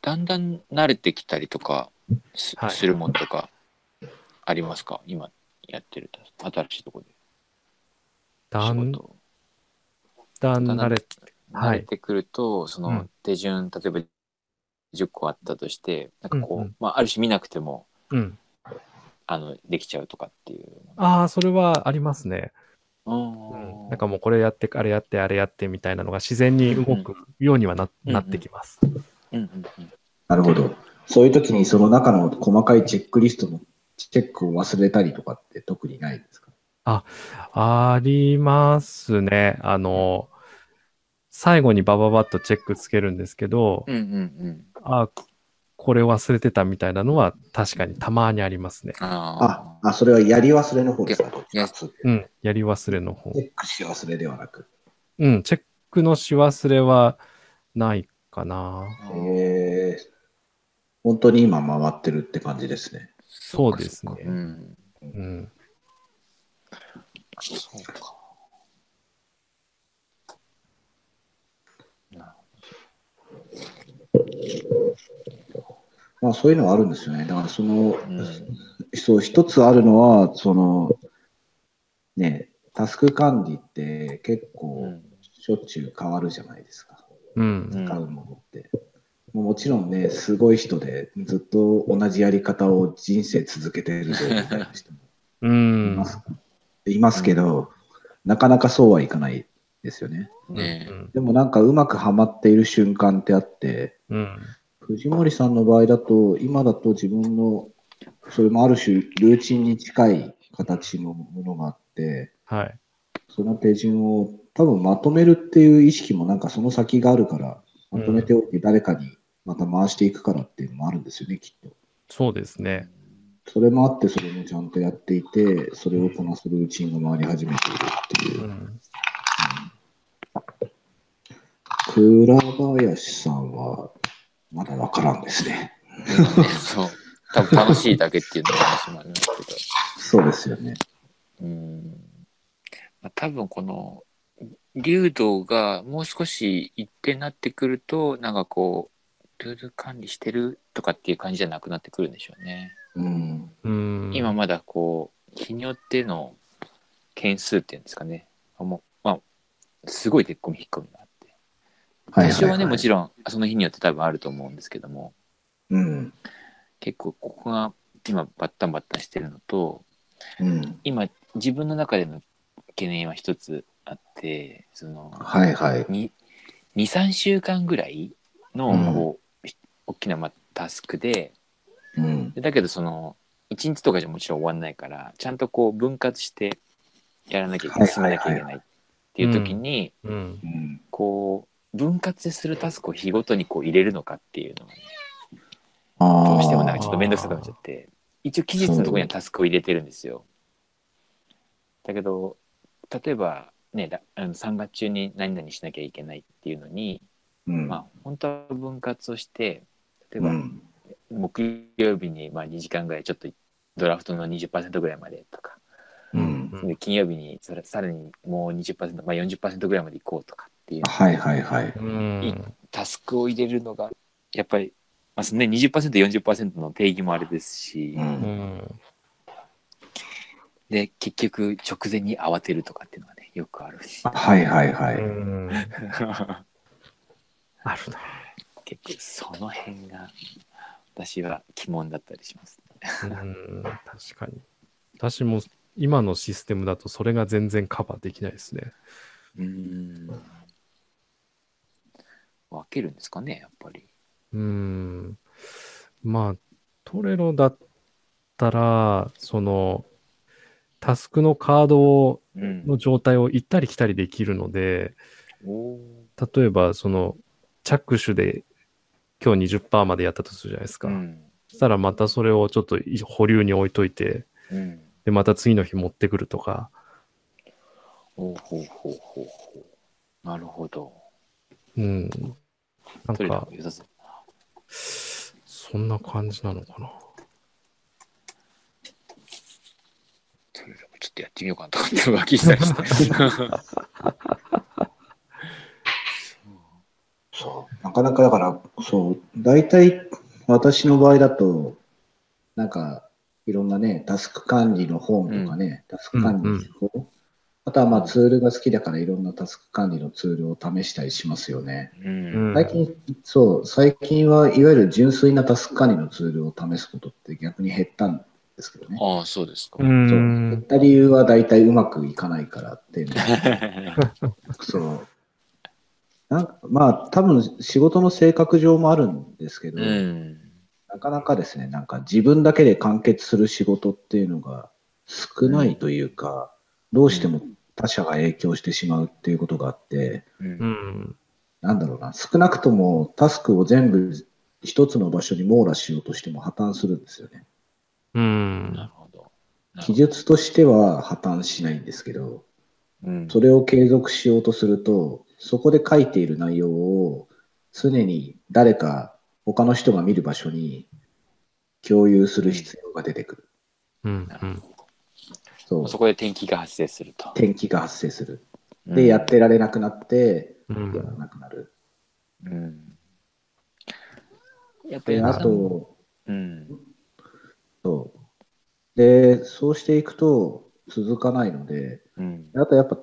Speaker 3: だんだん慣れてきたりとかす,、
Speaker 2: はい。
Speaker 3: するもんとかありますか？今やってると新しいところで。
Speaker 2: だんだん慣れ、
Speaker 3: 慣
Speaker 2: はい。
Speaker 3: れてくると、そうの
Speaker 2: ん。
Speaker 3: 手順例えば10個あったとしてなんかこう、
Speaker 2: うんうん。
Speaker 3: まあ、ある種見なくても
Speaker 2: うん。
Speaker 3: あのできちゃうとかっていう
Speaker 2: ああ、それはありますね。
Speaker 3: うん
Speaker 2: うん。なんかもうこれやって、あれやって、あれやってみたいなのが自然に動くようにはな,、
Speaker 3: うん
Speaker 2: なってきます。
Speaker 3: うんうんうん
Speaker 1: なるほど。そういう時にその中の細かいチェックリストのチェックを忘れたりとかって特にないですか？
Speaker 2: ありますね。あの、最後にバババッとチェックつけるんですけど、
Speaker 3: うんうんうん
Speaker 2: あ、これ忘れてたみたいなのは確かにたまにありますね。
Speaker 3: あ
Speaker 1: あ、あ、それはやり忘れの方ですか？
Speaker 2: うん。やり忘れの方。
Speaker 1: ェックし忘れではなく。
Speaker 2: うん。チェックのし忘れはないかな。
Speaker 3: あ
Speaker 1: えー、本当に今回ってるって感じですね。
Speaker 2: そうですね
Speaker 3: うん
Speaker 2: うん。
Speaker 3: そうかな
Speaker 1: まあそういうのはあるんですよね。だからその、
Speaker 3: うん
Speaker 1: そう、一つあるのは、その、ね、タスク管理って結
Speaker 3: う
Speaker 1: 構
Speaker 3: ん
Speaker 1: しょっちゅう変わるじゃないですか。
Speaker 2: うん。
Speaker 3: うん
Speaker 1: 使うものって。もうもちろんね、すごい人でずっと同じやり方を人生続けてるぞみたいな人も
Speaker 2: う
Speaker 1: い
Speaker 2: ん。
Speaker 1: ます,、いますけど、なかなかそうはいかないですよね。
Speaker 3: ね
Speaker 2: うん
Speaker 1: でもなんかうまくはまっている瞬間ってあって、
Speaker 2: うん。
Speaker 1: 藤森さんの場合だと、今だと自分の、それもある種ルーチンに近い形のものがあって、
Speaker 2: はい。
Speaker 1: その手順を多分まとめるっていう意識もなんかその先があるから、まとめておいて誰かにまた回していくからっていうのもあるんですよね、きっと。
Speaker 2: そうですね。
Speaker 1: それもあって、それもちゃんとやっていて、それをこなすルーチンが回り始めているっていうう。
Speaker 2: ん。
Speaker 1: 倉林さんは、まだわからんですね。
Speaker 3: そう多分楽しいだけっていうの話もありますけど
Speaker 1: そうですよね。
Speaker 3: うんまあ、多分この流動がもう少し一定になってくるとなんかこうルール管理してるとかっていう感じじゃなくなってくるんでしょうね。
Speaker 1: うん。
Speaker 2: うん。
Speaker 3: 今まだこう日によっての件数っていうんですかねあもうまあすごい出っ込み引っ込みがあって
Speaker 1: はい
Speaker 3: 多少はねもち
Speaker 1: ろ
Speaker 3: ろんその日によって多分あると思うんですけども
Speaker 1: ん。うん。
Speaker 3: 結構ここが今バッタンバッタンしてるのと
Speaker 1: うん。
Speaker 3: 今自分の中での懸念は一つあってその
Speaker 1: はいはい。
Speaker 3: に23週間ぐらいの
Speaker 1: うん
Speaker 3: こう、大きなまあタスクで
Speaker 1: うん。
Speaker 3: でだけどその1日とかじゃもちろん終わんないからちゃんとこう分割してやらなきゃいけない進めなきゃいけないっていう時に、
Speaker 2: うん。
Speaker 1: うん。
Speaker 3: こう分割するタスクを日ごとにこう入れるのかっていうのがね
Speaker 1: あ
Speaker 3: どうしてもなん
Speaker 1: あ
Speaker 3: かちょっと面倒くさくなっちゃって一応期日のところにはタスクを入れてるんですよ。だけど例えばねだあの3月中に何々しなきゃいけないっていうのに、
Speaker 1: うん。
Speaker 3: まあ本当は分割をして例えば
Speaker 1: うん。
Speaker 3: 木曜日にまあ2時間ぐらいちょっとドラフトの20%ぐらいまでとか、
Speaker 1: うん。
Speaker 2: うん
Speaker 3: で金曜日にそれさらにもう20%、まあ、40%ぐらいまで行こうとかっていう
Speaker 1: はいはいはい。
Speaker 2: うん。
Speaker 3: タスクを入れるのがやっぱり、まあそのね、20%40% の定義もあれですし、
Speaker 1: う。
Speaker 2: うんん。
Speaker 3: で結局直前に慌てるとかっていうのがねよくある
Speaker 1: はいはいはい。
Speaker 2: うん。*laughs* あるな。
Speaker 3: 結構その辺が私は疑問だったりします、
Speaker 2: うん。確かに。私も今のシステムだとそれが全然カバーできないですね。
Speaker 3: うーん分けるんですかねやっぱり
Speaker 2: うん。まあ、トレロだったら、その、タスクのカードを
Speaker 3: うん
Speaker 2: の状態を行ったり来たりできるので、
Speaker 3: おー
Speaker 2: 例えば、その、着手で今日20%までやったとするじゃないですか。
Speaker 3: うん
Speaker 2: そしたらまたそれをちょっと保留に置いといて、
Speaker 3: うん
Speaker 2: で、また次の日持ってくるとか、
Speaker 3: ほうほうほうほうほうなるほど
Speaker 2: うん。なんか。
Speaker 3: そ
Speaker 2: んな感じなのかな。
Speaker 3: トレーラーもちょっとやってみようかなとかって浮気したりして。*laughs*
Speaker 1: そう。なかなかだから、そう、大体私の場合だと、なんか、いろんなね、タスク管理の本とかね、タスク管理の手法、あとはまあツールが好きだからいろんなタスク管理のツールを試したりしますよね。
Speaker 3: うん。
Speaker 1: 最近、そう、最近はいわゆる純粋なタスク管理のツールを試すことって逆に減ったんですけどね。
Speaker 3: ああ、そうですか。
Speaker 2: う
Speaker 1: そう減っ
Speaker 2: ん。
Speaker 1: た理由は大体うまくいかないからっていうのが *laughs* そう。なんかまあ多分仕事の性格上もあるんですけど、
Speaker 3: うん。
Speaker 1: なかなかですね、なんか自分だけで完結する仕事っていうのが少ないというか、どうしても他者が影響してしまうっていうことがあって、
Speaker 3: う。
Speaker 2: うんん。
Speaker 1: なんだろうな、少なくともタスクを全部一つの場所に網羅しようとしても破綻するんですよね。
Speaker 2: うん
Speaker 3: なる。ほど。
Speaker 1: 記述としては破綻しないんですけど、
Speaker 3: うん。
Speaker 1: それを継続しようとすると、そこで書いている内容を常に誰か他の人が見る場所に共有する必要が出てくる。
Speaker 2: うん。うん。
Speaker 1: そう。
Speaker 3: そこで転機が発生すると。
Speaker 1: 転機が発生する。
Speaker 3: うん
Speaker 1: で、やってられなくなって、
Speaker 2: うん
Speaker 1: やらなくなる。
Speaker 3: うん。やっぱり
Speaker 1: で、あと、
Speaker 3: うん。
Speaker 1: そう。で、そうしていくと続かないので、
Speaker 3: うん。
Speaker 1: あとやっぱ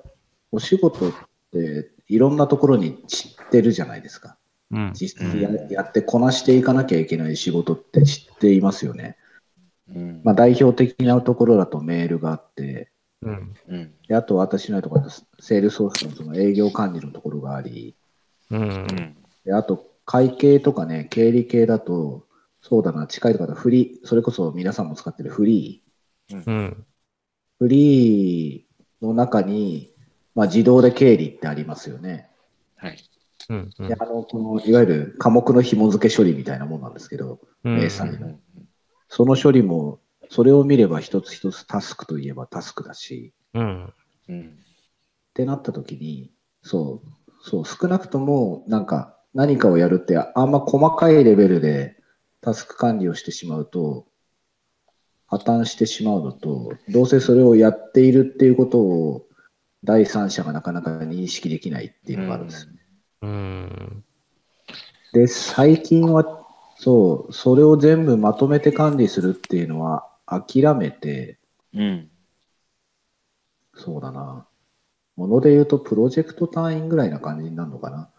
Speaker 1: お仕事っていろんなところに散ってるじゃないですか。
Speaker 2: うん。
Speaker 1: 実質ややってこなしていかなきゃいけない仕事って知っていますよね。
Speaker 3: うん。
Speaker 1: まあ、代表的なところだとメールがあって、
Speaker 2: うん。
Speaker 3: うん。
Speaker 1: であと私のところだとセールソースのその営業管理のところがあり、
Speaker 2: う。
Speaker 3: うんん。
Speaker 1: であと会計とかね、経理系だと、そうだな、近いところだとフリー、それこそ皆さんも使ってるフリー、
Speaker 2: うん。
Speaker 1: フリーの中に、まあ、自動で経理ってありますよね。
Speaker 3: はい。
Speaker 2: うん。
Speaker 1: であのこのいわゆる科目の紐付け処理みたいなもんなんですけど、
Speaker 2: うん。
Speaker 3: うん。
Speaker 1: その処理も、それを見れば一つ一つタスクといえばタスクだし、
Speaker 2: うん。
Speaker 3: うん。
Speaker 1: ってなった時に、そう、そう、少なくとも、なんか、何かをやるって、あんま細かいレベルでタスク管理をしてしまうと、破綻してしまうのと、どうせそれをやっているっていうことを、第三者がなかなか認識できないっていうのがあるんですよね。
Speaker 2: うん。
Speaker 1: で、最近は、そう、それを全部まとめて管理するっていうのは諦めて、
Speaker 3: うん。
Speaker 1: そうだな。もので言うと、プロジェクト単位ぐらいな感じになるのかな。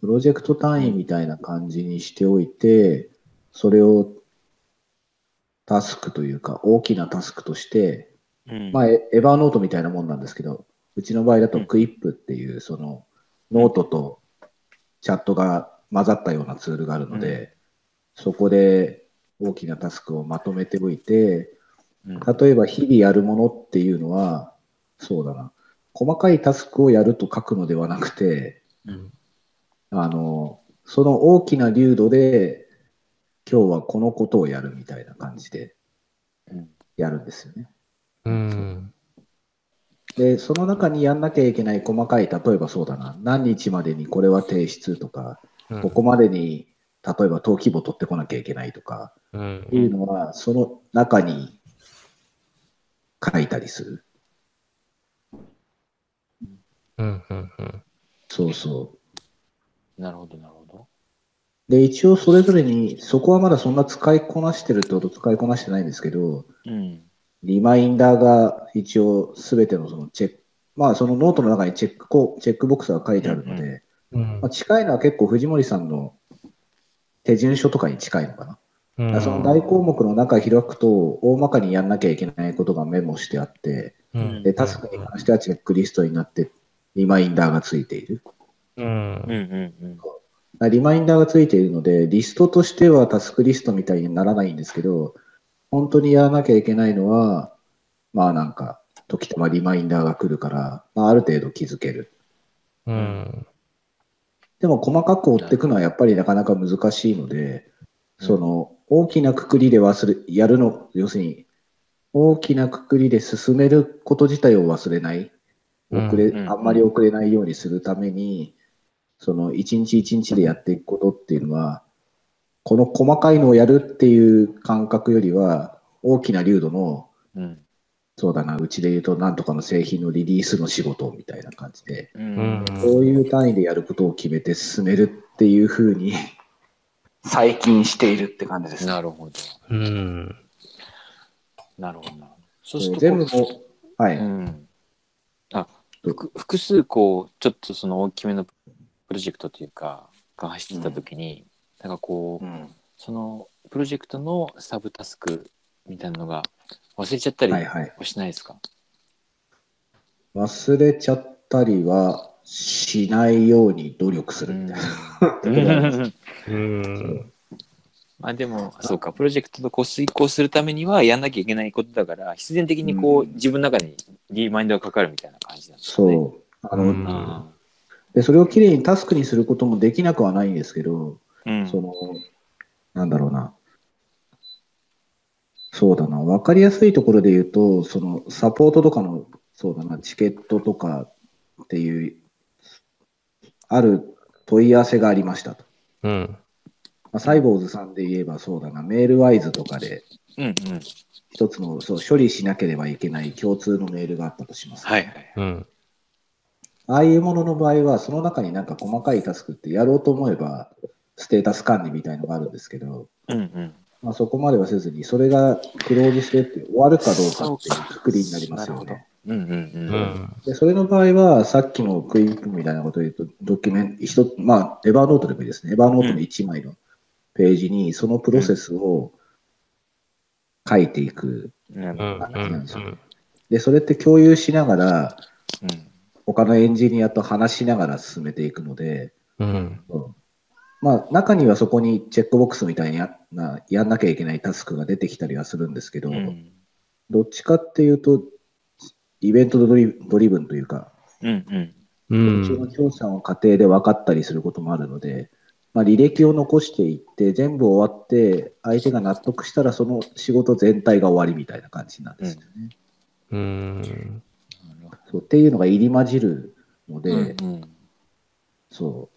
Speaker 1: プロジェクト単位みたいな感じにしておいて、それをタスクというか、大きなタスクとして、
Speaker 3: うん。
Speaker 1: まあ、エエヴァーノートみたいなもんなんですけど、うちの場合だとクイップっていう、その、ノートとチャットが混ざったようなツールがあるので、そこで大きなタスクをまとめておいて、
Speaker 3: うん
Speaker 1: 例えば日々やるものっていうのは、そうだな、細かいタスクをやると書くのではなくて、
Speaker 3: うん。
Speaker 1: あの、その大きな粒度で、今日はこのことをやるみたいな感じで
Speaker 3: うん。
Speaker 1: やるんですよね。
Speaker 2: うん。
Speaker 1: で、その中にやんなきゃいけない細かい、例えばそうだな、何日までにこれは提出とか、ここまでに、例えば登記簿取ってこなきゃいけないとか、
Speaker 2: うん
Speaker 1: っていうのは、その中に書いたりする。
Speaker 2: うん。うん。うん。
Speaker 1: そうそう。
Speaker 3: なるほど、なるほど。
Speaker 1: で、一応それぞれに、そこはまだそんな使いこなしてるってほど使いこなしてないんですけど、
Speaker 3: うん。
Speaker 1: リマインダーが一応すべてのそのチェック、まあそのノートの中にチェックこう、チェックボックスが書いてあるので、
Speaker 2: うん
Speaker 1: まあ、近いのは結構藤森さんの手順書とかに近いのかな。だからその大項目の中開くと、大まかにやんなきゃいけないことがメモしてあって、
Speaker 2: うん
Speaker 1: で、タスクに関してはチェックリストになって、リマインダーがついている。
Speaker 2: うん
Speaker 3: うん。うん。
Speaker 1: リマインダーがついているので、リストとしてはタスクリストみたいにならないんですけど、本当にやらなきゃいけないのは、まあなんか、時たまリマインダーが来るから、まあ、ある程度気づける。
Speaker 2: うん。
Speaker 1: でも細かく追っていくのはやっぱりなかなか難しいので、
Speaker 3: うん
Speaker 1: その大きなくくりで忘れ、やるの、要するに大きなくくりで進めること自体を忘れない。遅れ、
Speaker 3: うん
Speaker 1: あんまり遅れないようにするために、その一日一日でやっていくことっていうのは、この細かいのをやるっていう感覚よりは、大きな流度の、
Speaker 3: うん。
Speaker 1: そうだな、うちで言うとなんとかの製品のリリースの仕事みたいな感じで、
Speaker 3: う
Speaker 2: うん
Speaker 3: ん。
Speaker 1: そういう単位でやることを決めて進めるっていうふうに、最近しているって感じですね。
Speaker 3: なるほど。
Speaker 2: うん。
Speaker 3: なるほどな。そうすると
Speaker 1: 全部も、はい。
Speaker 3: うん。あ、複複数こう、ちょっとその大きめのプロジェクトというか、が走ってた時に、なんかこう、
Speaker 1: うん
Speaker 3: そのプロジェクトのサブタスクみたいなのが忘れちゃったり
Speaker 1: はいはい。
Speaker 3: はしないですか、
Speaker 1: 忘れちゃったりはしないように努力するみたいな。*laughs* ます
Speaker 2: うん。
Speaker 3: まあでも、そうか、プロジェクトとこう遂行するためにはやんなきゃいけないことだから、必然的にこう、
Speaker 1: うん
Speaker 3: 自分の中にリマインドがかかるみたいな感じなんですかね。
Speaker 1: そう。あの、
Speaker 2: うん
Speaker 3: あ
Speaker 1: で、それをきれいにタスクにすることもできなくはないんですけど、
Speaker 3: ーうん。
Speaker 1: その、なんだろうな。そうだな。わかりやすいところで言うと、その、サポートとかの、そうだな、チケットとかっていう、ある問い合わせがありましたと。
Speaker 2: うん。
Speaker 1: まあ、サイボーズさんで言えばそうだな、メールワイズとかで、
Speaker 3: うんうん。
Speaker 1: 一つのそう処理しなければいけない共通のメールがあったとします。
Speaker 3: はいはい。
Speaker 2: うん。
Speaker 1: ああいうものの場合は、その中になんか細かいタスクってやろうと思えば、ステータス管理みたいのがあるんですけど、
Speaker 3: うんうん。
Speaker 1: まあ、そこまではせずに、それがクローズしてって終わるかどうかっていうくくりになりますよね。
Speaker 3: うんうん
Speaker 2: う
Speaker 3: うん。
Speaker 2: ん。
Speaker 1: でそれの場合は、さっきのクイックみたいなことを言うと、ドキュメント、まあ、エバーノートでもいいですね。エバーノートの1枚のページに、そのプロセスを書いていく。
Speaker 3: うんうん
Speaker 2: うん。うん。
Speaker 1: で、それって共有しながら、
Speaker 3: うん
Speaker 1: 他のエンジニアと話しながら進めていくので、
Speaker 2: うん。
Speaker 1: うんまあ、中にはそこにチェックボックスみたいにやなやんなきゃいけないタスクが出てきたりはするんですけど、
Speaker 3: うん
Speaker 1: どっちかっていうと、イベントドリドリブンというか、
Speaker 3: うんうん。
Speaker 2: うん。
Speaker 1: 途中の調査の過程で分かったりすることもあるので、まあ、履歴を残していって、全部終わって、相手が納得したら、その仕事全体が終わりみたいな感じなんですよね。
Speaker 2: うん。
Speaker 1: そうっていうのが入り混じるので、
Speaker 3: うんうん
Speaker 1: そ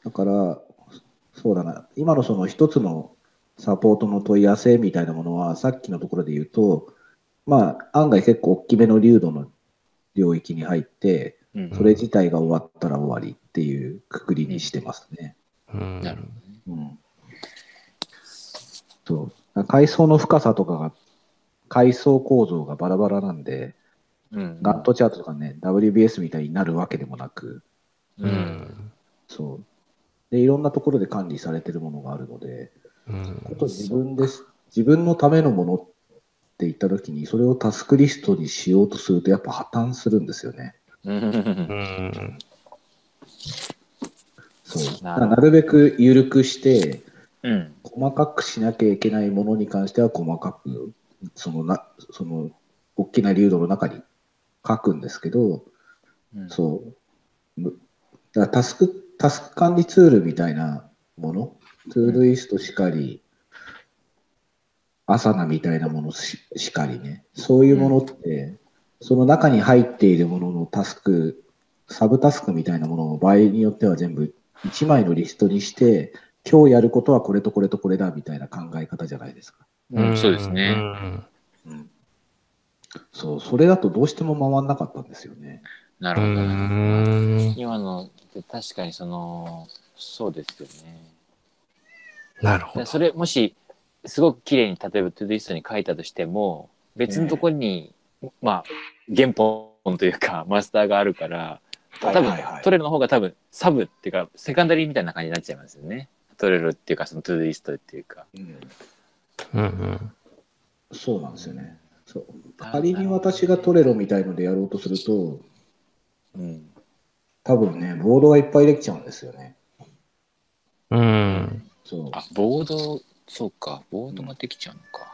Speaker 1: う。だから、そうだな、今のその一つのサポートの問い合わせみたいなものは、さっきのところで言うと、まあ、案外結構大きめの流度の領域に入って、
Speaker 3: うん
Speaker 1: それ自体が終わったら終わりっていうくくりにしてますね。
Speaker 2: うん。
Speaker 3: なるほどね。
Speaker 1: うん。そう。階層の深さとかが、階層構造がバラバラなんで、
Speaker 3: うん
Speaker 1: ガットチャートとかね、WBS みたいになるわけでもなく、
Speaker 2: う。ん。
Speaker 1: そう。で、いろんなところで管理されてるものがあるので、
Speaker 2: うん。
Speaker 1: あと自分です。自分のためのものって言ったときに、それをタスクリストにしようとすると、やっぱ破綻するんですよね。
Speaker 3: うん。
Speaker 1: そう。
Speaker 3: なる
Speaker 1: べく緩くして、
Speaker 3: うん
Speaker 1: 細かくしなきゃいけないものに関しては細かく、そのな、その、大きな粒度の中に書くんですけど、
Speaker 3: うん
Speaker 1: そう。むだからタスク、タスク管理ツールみたいなもの、トゥードイストしかり、 Asana みたいなものししかりね、そういうものって、その中に入っているもののタスク、サブタスクみたいなものを場合によっては全部1枚のリストにして、今日やることはこれとこれとこれだみたいな考え方じゃないですか。
Speaker 3: うんそうですね。
Speaker 1: うん、そう、それだとどうしても回んなかったんですよね。
Speaker 2: う
Speaker 3: なるほどね。
Speaker 2: ん。
Speaker 3: 今のって確かにそのそうですよね。
Speaker 2: なるほど。
Speaker 3: でそれもしすごく綺麗に例えば Todoistに書いたとしても別のところに、まあ原本というか *laughs* マスターがあるから多分、
Speaker 1: はいはいはい
Speaker 3: Trelloの方が多分サブっていうかセカンダリーみたいな感じになっちゃいますよね。 Trelloっていうかその Todoist っていうか。
Speaker 1: うん
Speaker 2: うんうん。
Speaker 1: そうなんですよね。そう仮に私が Trello みたいのでやろうとすると、
Speaker 3: うん。
Speaker 1: 多分ね、ボードがいっぱいできちゃうんですよね。
Speaker 2: うん。
Speaker 1: そう
Speaker 3: あボードそうかボードができちゃうのか。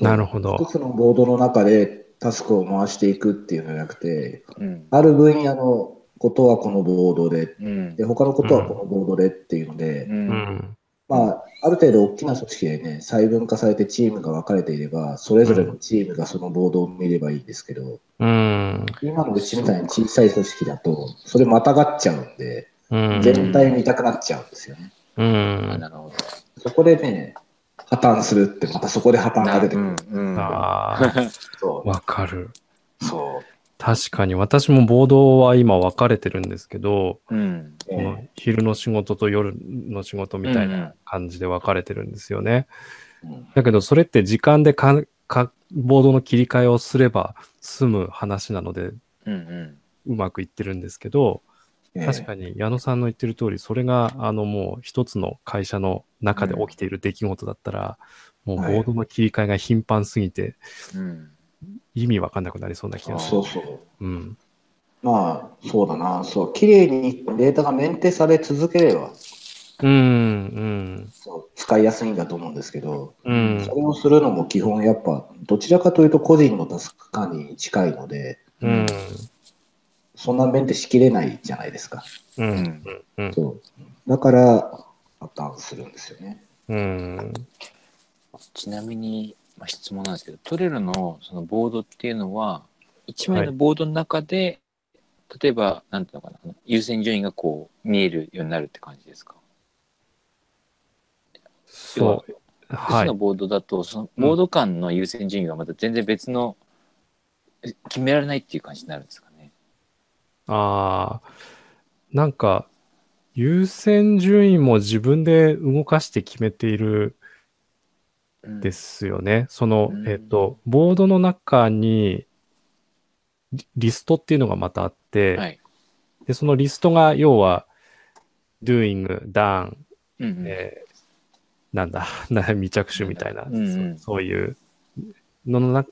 Speaker 2: なるほど
Speaker 1: 一つのボードの中でタスクを回していくっていうのじゃなくて、
Speaker 3: うん。
Speaker 1: ある分野のことはこのボードで、
Speaker 3: うん
Speaker 1: で他のことはこのボードでっていうので、
Speaker 3: う。
Speaker 2: うんん。
Speaker 1: まあ、ある程度大きな組織でね、細分化されてチームが分かれていれば、それぞれのチームがそのボードを見ればいいんですけど、
Speaker 2: うん。
Speaker 1: 今のうちみたいに小さい組織だと、それまたがっちゃうんで、
Speaker 2: うん。
Speaker 1: 全体見たくなっちゃうんですよね。
Speaker 2: う
Speaker 3: あ
Speaker 2: ん。
Speaker 3: なるほ
Speaker 1: そこでね、破綻するって、またそこで破綻
Speaker 3: ど。
Speaker 1: が出てくる。
Speaker 3: うんうん
Speaker 2: ああ、*laughs*
Speaker 1: そ
Speaker 2: わかる。
Speaker 1: う。そ
Speaker 2: 確かに私もボードは今分かれてるんですけど、
Speaker 3: うん。
Speaker 1: う。
Speaker 2: この昼の仕事と夜の仕事みたいな感じで分かれてるんですよね。
Speaker 1: うん
Speaker 2: だけどそれって時間でかかボードの切り替えをすれば済む話なので
Speaker 3: うんうん。
Speaker 2: うまくいってるんですけど、確かに矢野さんの言ってる通り、それがあのもう一つの会社の中で起きている出来事だったら、もうボードの切り替えが頻繁すぎて
Speaker 3: うん。
Speaker 2: 意味わかんなくなりそうな気がする。
Speaker 1: そうそう。
Speaker 2: うん。
Speaker 1: まあ、そうだな。そう。綺麗にデータがメンテされ続ければ、
Speaker 2: うん、うん、
Speaker 1: そう使いやすいんだと思うんですけど、
Speaker 2: うん
Speaker 1: それをするのも基本やっぱ、どちらかというと個人のタスク管理に近いので、
Speaker 2: うん、
Speaker 1: そんなメンテしきれないじゃないですか。
Speaker 2: うん、う
Speaker 3: うん
Speaker 2: ん、うん、
Speaker 1: そう。だから、破綻するんですよね。
Speaker 2: うん。
Speaker 3: ちなみに、まあ、質問なんですけど、トレロのそのボードっていうのは、一枚のボードの中で、例えば、なんていうのかな、優先順位がこう見えるようになるって感じですか？
Speaker 2: そう。はい
Speaker 3: 複数の。ボードだと、そのボード間の優先順位がまた全然別の、え決められないっていう感じになるんですかね？
Speaker 2: ああ、なんか、優先順位も自分で動かして決めている
Speaker 3: うん
Speaker 2: ですよね。その
Speaker 3: う、ん
Speaker 2: えっと、ボードの中にリリストっていうのがまたあって、
Speaker 3: はい。
Speaker 2: で、そのリストが要は、doing, done,
Speaker 3: うんうん
Speaker 2: えーなんだ、な *laughs* 未着手みたいな、
Speaker 3: うんうん
Speaker 2: そそういうののな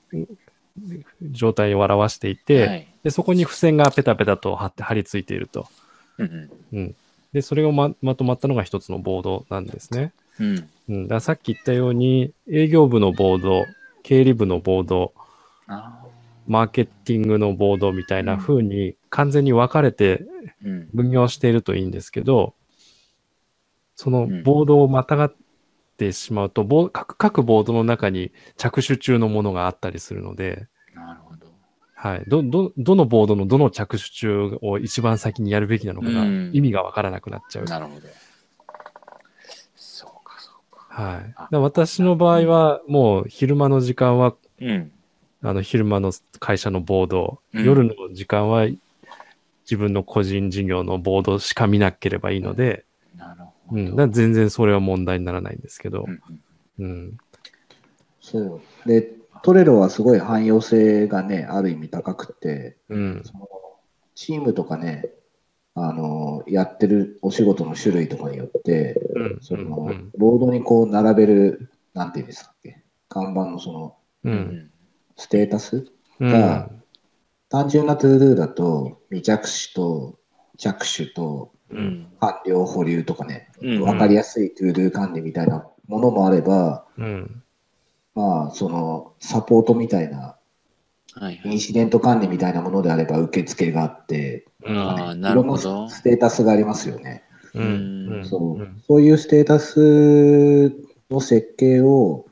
Speaker 2: 状態を表していて、
Speaker 3: はい。
Speaker 2: で、そこに付箋がペタペタと貼って貼り付いていると。
Speaker 3: うん
Speaker 2: で、それがままとまったのが一つのボードなんですね。
Speaker 3: うん。うん。
Speaker 2: うん、だからさっき言ったように、営業部のボード、経理部のボード。マーケティングのボードみたいな風に完全に分かれて
Speaker 3: うん。
Speaker 2: 分業しているといいんですけど、その
Speaker 3: うん
Speaker 2: ボードをまたがってしまうと、ボー各各ボードの中に着手中のものがあったりするので、
Speaker 3: なるほど。
Speaker 2: はい。ど、ど、どのボードのどの着手中を一番先にやるべきなのかが
Speaker 3: うん
Speaker 2: 意味がわからなくなっちゃう。
Speaker 3: なるほど。
Speaker 2: はい。私の場合は、もう昼間の時間は、
Speaker 3: うん。
Speaker 2: あの、昼間の会社のボード、
Speaker 3: うん
Speaker 2: 夜の時間は自分の個人事業のボードしか見なければいいので、
Speaker 3: なるほど。
Speaker 2: うん。だから全然それは問題にならないんですけど
Speaker 3: う、ん。
Speaker 1: そう。で、 Trello はすごい汎用性がね、ある意味高くて、
Speaker 2: うん。
Speaker 1: そのチームとかね、あの、やってるお仕事の種類とかによって、
Speaker 2: うん。
Speaker 1: その、
Speaker 2: うん。
Speaker 1: ボードにこう並べる、なんていうんですかっけ、看板のその、
Speaker 2: う。
Speaker 3: うんん。
Speaker 1: ステータス？
Speaker 2: うん。
Speaker 1: が単純な ToDo だと、未着手と着手と。完了保留とかね、
Speaker 3: うん
Speaker 1: わかりやすい ToDo 管理みたいなものもあれば、
Speaker 2: うん。
Speaker 1: まあ、その、サポートみたいな、
Speaker 3: はいはい。
Speaker 1: インシデント管理みたいなものであれば受付があって、
Speaker 3: なるほ
Speaker 1: いろん
Speaker 3: ど
Speaker 1: な。ステータスがありますよね。
Speaker 2: うん。うん。
Speaker 1: そう
Speaker 2: うん
Speaker 1: そういうステータスの設計を、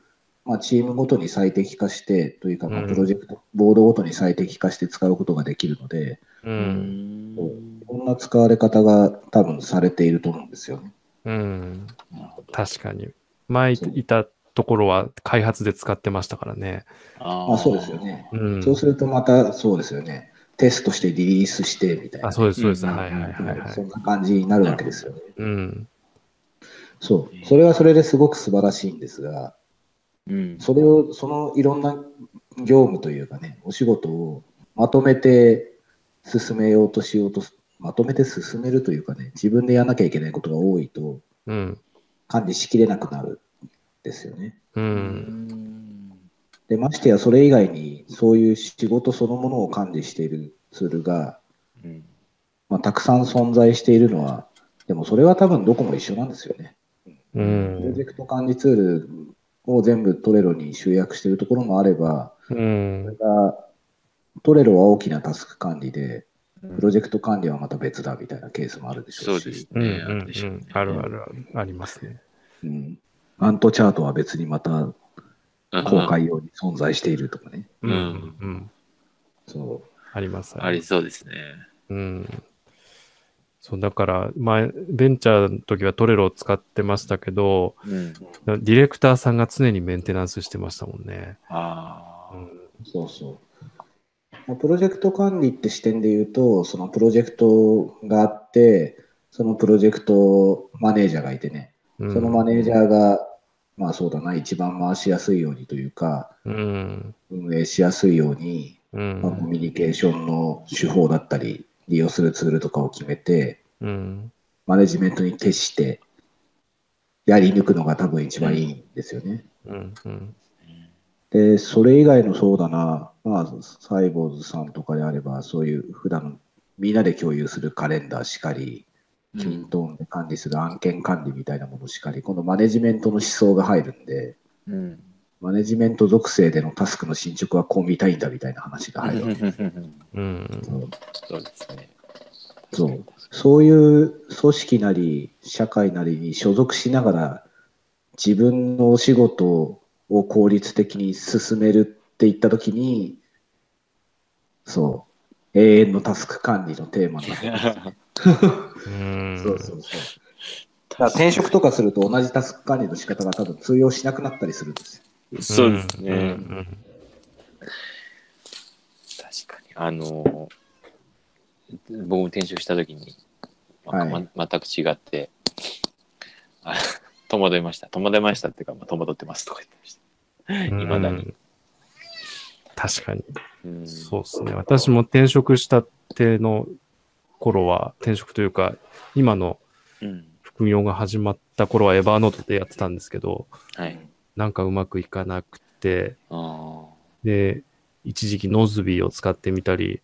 Speaker 1: まあ、チームごとに最適化して、というか、まあ
Speaker 2: うん
Speaker 1: プロジェクト、ボードごとに最適化して使うことができるので、
Speaker 2: う。
Speaker 3: うんん。
Speaker 1: こんな使われ方が多分されていると思うんですよね。
Speaker 2: うん。確かに。前いたところは開発で使ってましたからね。
Speaker 3: あ
Speaker 1: あ、そうですよ。ね。
Speaker 2: うん。
Speaker 1: そうするとまた、そうですよね。テストしてリリースしてみたいな。
Speaker 2: あ、そうです、そうです。
Speaker 3: うん
Speaker 2: はいはいはいはい。
Speaker 1: そんな感じになるわけですよね。
Speaker 2: うん。
Speaker 1: そう。それはそれですごく素晴らしいんですが、
Speaker 3: うん。
Speaker 1: それを、そのいろんな業務というかね、お仕事をまとめて進めようとしようとす、まとめて進めるというかね、自分でやらなきゃいけないことが多いと
Speaker 2: うん。
Speaker 1: 管理しきれなくなるんですよね。
Speaker 2: う。
Speaker 3: うんん。
Speaker 1: で、ましてやそれ以外にそういう仕事そのものを管理しているツールが、
Speaker 3: うん。
Speaker 1: まあ、たくさん存在しているのは、でもそれは多分どこも一緒なんですよね。
Speaker 2: う
Speaker 1: プロ
Speaker 2: ん
Speaker 1: ジェクト管理ツールを全部トレロに集約しているところもあれば、
Speaker 2: う
Speaker 1: それ
Speaker 2: ん。
Speaker 1: がトレロは大きなタスク管理で、
Speaker 3: うん
Speaker 1: プロジェクト管理はまた別だみたいなケースもあるでしょ
Speaker 3: そうう
Speaker 1: し、
Speaker 2: うん。
Speaker 3: ですね。
Speaker 2: あるある。ありますね。
Speaker 1: うん、アントチャートは別にまた公開用に存在しているとかね。
Speaker 2: うん。
Speaker 3: うん
Speaker 2: うん。
Speaker 1: そ
Speaker 2: あります。
Speaker 3: ありそうですね。
Speaker 2: うん。そう、だから、前、ベンチャーの時はトレロを使ってましたけど、
Speaker 3: うん。
Speaker 2: ディレクターさんが常にメンテナンスしてましたもんね。
Speaker 3: ああ。
Speaker 2: うん。
Speaker 1: そうそう。まあプロジェクト管理って視点で言うと、そのプロジェクトがあって、そのプロジェクトマネージャーがいてね、
Speaker 2: うん
Speaker 1: そのマネージャーが、まあそうだな、一番回しやすいようにというか、
Speaker 2: うん。
Speaker 1: 運営しやすいように、
Speaker 2: う
Speaker 1: まあ、コ
Speaker 2: ん。
Speaker 1: ミュニケーションの手法だったり、利用するツールとかを決めて、
Speaker 2: うん。
Speaker 1: マネジメントに徹して、やり抜くのが多分一番いいんですよね。
Speaker 2: うん。うん。
Speaker 1: で、それ以外のそうだな、まあ、サイボーズさんとかであれば、そういう普段みんなで共有するカレンダーしかり、キントーンで管理する案件管理みたいなものしかり、このマネジメントの思想が入るんで、
Speaker 3: うん。
Speaker 1: マネジメント属性でのタスクの進捗はこう見たいんだみたいな話が入るわけ。
Speaker 2: うん。
Speaker 3: そうですね。
Speaker 1: そうそういう組織なり、社会なりに所属しながら、自分のお仕事を効率的に進めるっていったときに、そう、永遠のタスク管理のテーマになってます *laughs*
Speaker 2: うん。
Speaker 1: そうそうそう。だから転職とかすると同じタスク管理の仕方が多分通用しなくなったりするんですよ。
Speaker 3: そうですね。
Speaker 2: うん。うん。
Speaker 3: 確かに。あの、僕も転職した時に、ま
Speaker 1: はい
Speaker 3: ま全く違って、あ戸惑いました。戸惑いましたっていうか、まあ、戸惑ってますとか言ってました。
Speaker 2: うん。
Speaker 3: いまだに。
Speaker 2: 確かに。
Speaker 3: うん。
Speaker 2: そうですね。私も転職したての頃は、転職というか、今の
Speaker 3: うん。
Speaker 2: 副業が始まった頃はエバーノートでやってたんですけど、
Speaker 3: はい。
Speaker 2: なんかうまくいかなくて、
Speaker 3: ああ。
Speaker 2: で、一時期ノズビーを使ってみたり、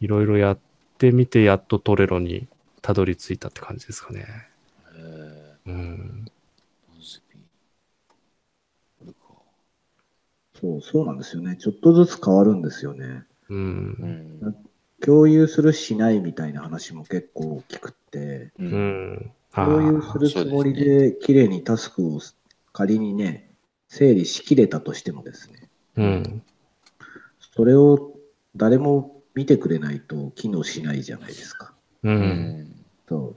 Speaker 2: いろいろやってみて、やっとトレロにたどり着いたって感じですかね。
Speaker 3: えー
Speaker 2: うん。
Speaker 1: そう、そうなんですよね。ちょっとずつ変わるんですよね。
Speaker 2: う。
Speaker 3: うんん。
Speaker 1: 共有するしないみたいな話も結構大きくって、
Speaker 3: う。
Speaker 2: うん
Speaker 1: 共有
Speaker 2: ー
Speaker 1: するつもりで綺麗にタスクを仮にね、整理しきれたとしてもですね、
Speaker 2: うん。
Speaker 1: それを誰も見てくれないと機能しないじゃないですか。
Speaker 2: う。
Speaker 3: うんん。
Speaker 1: そ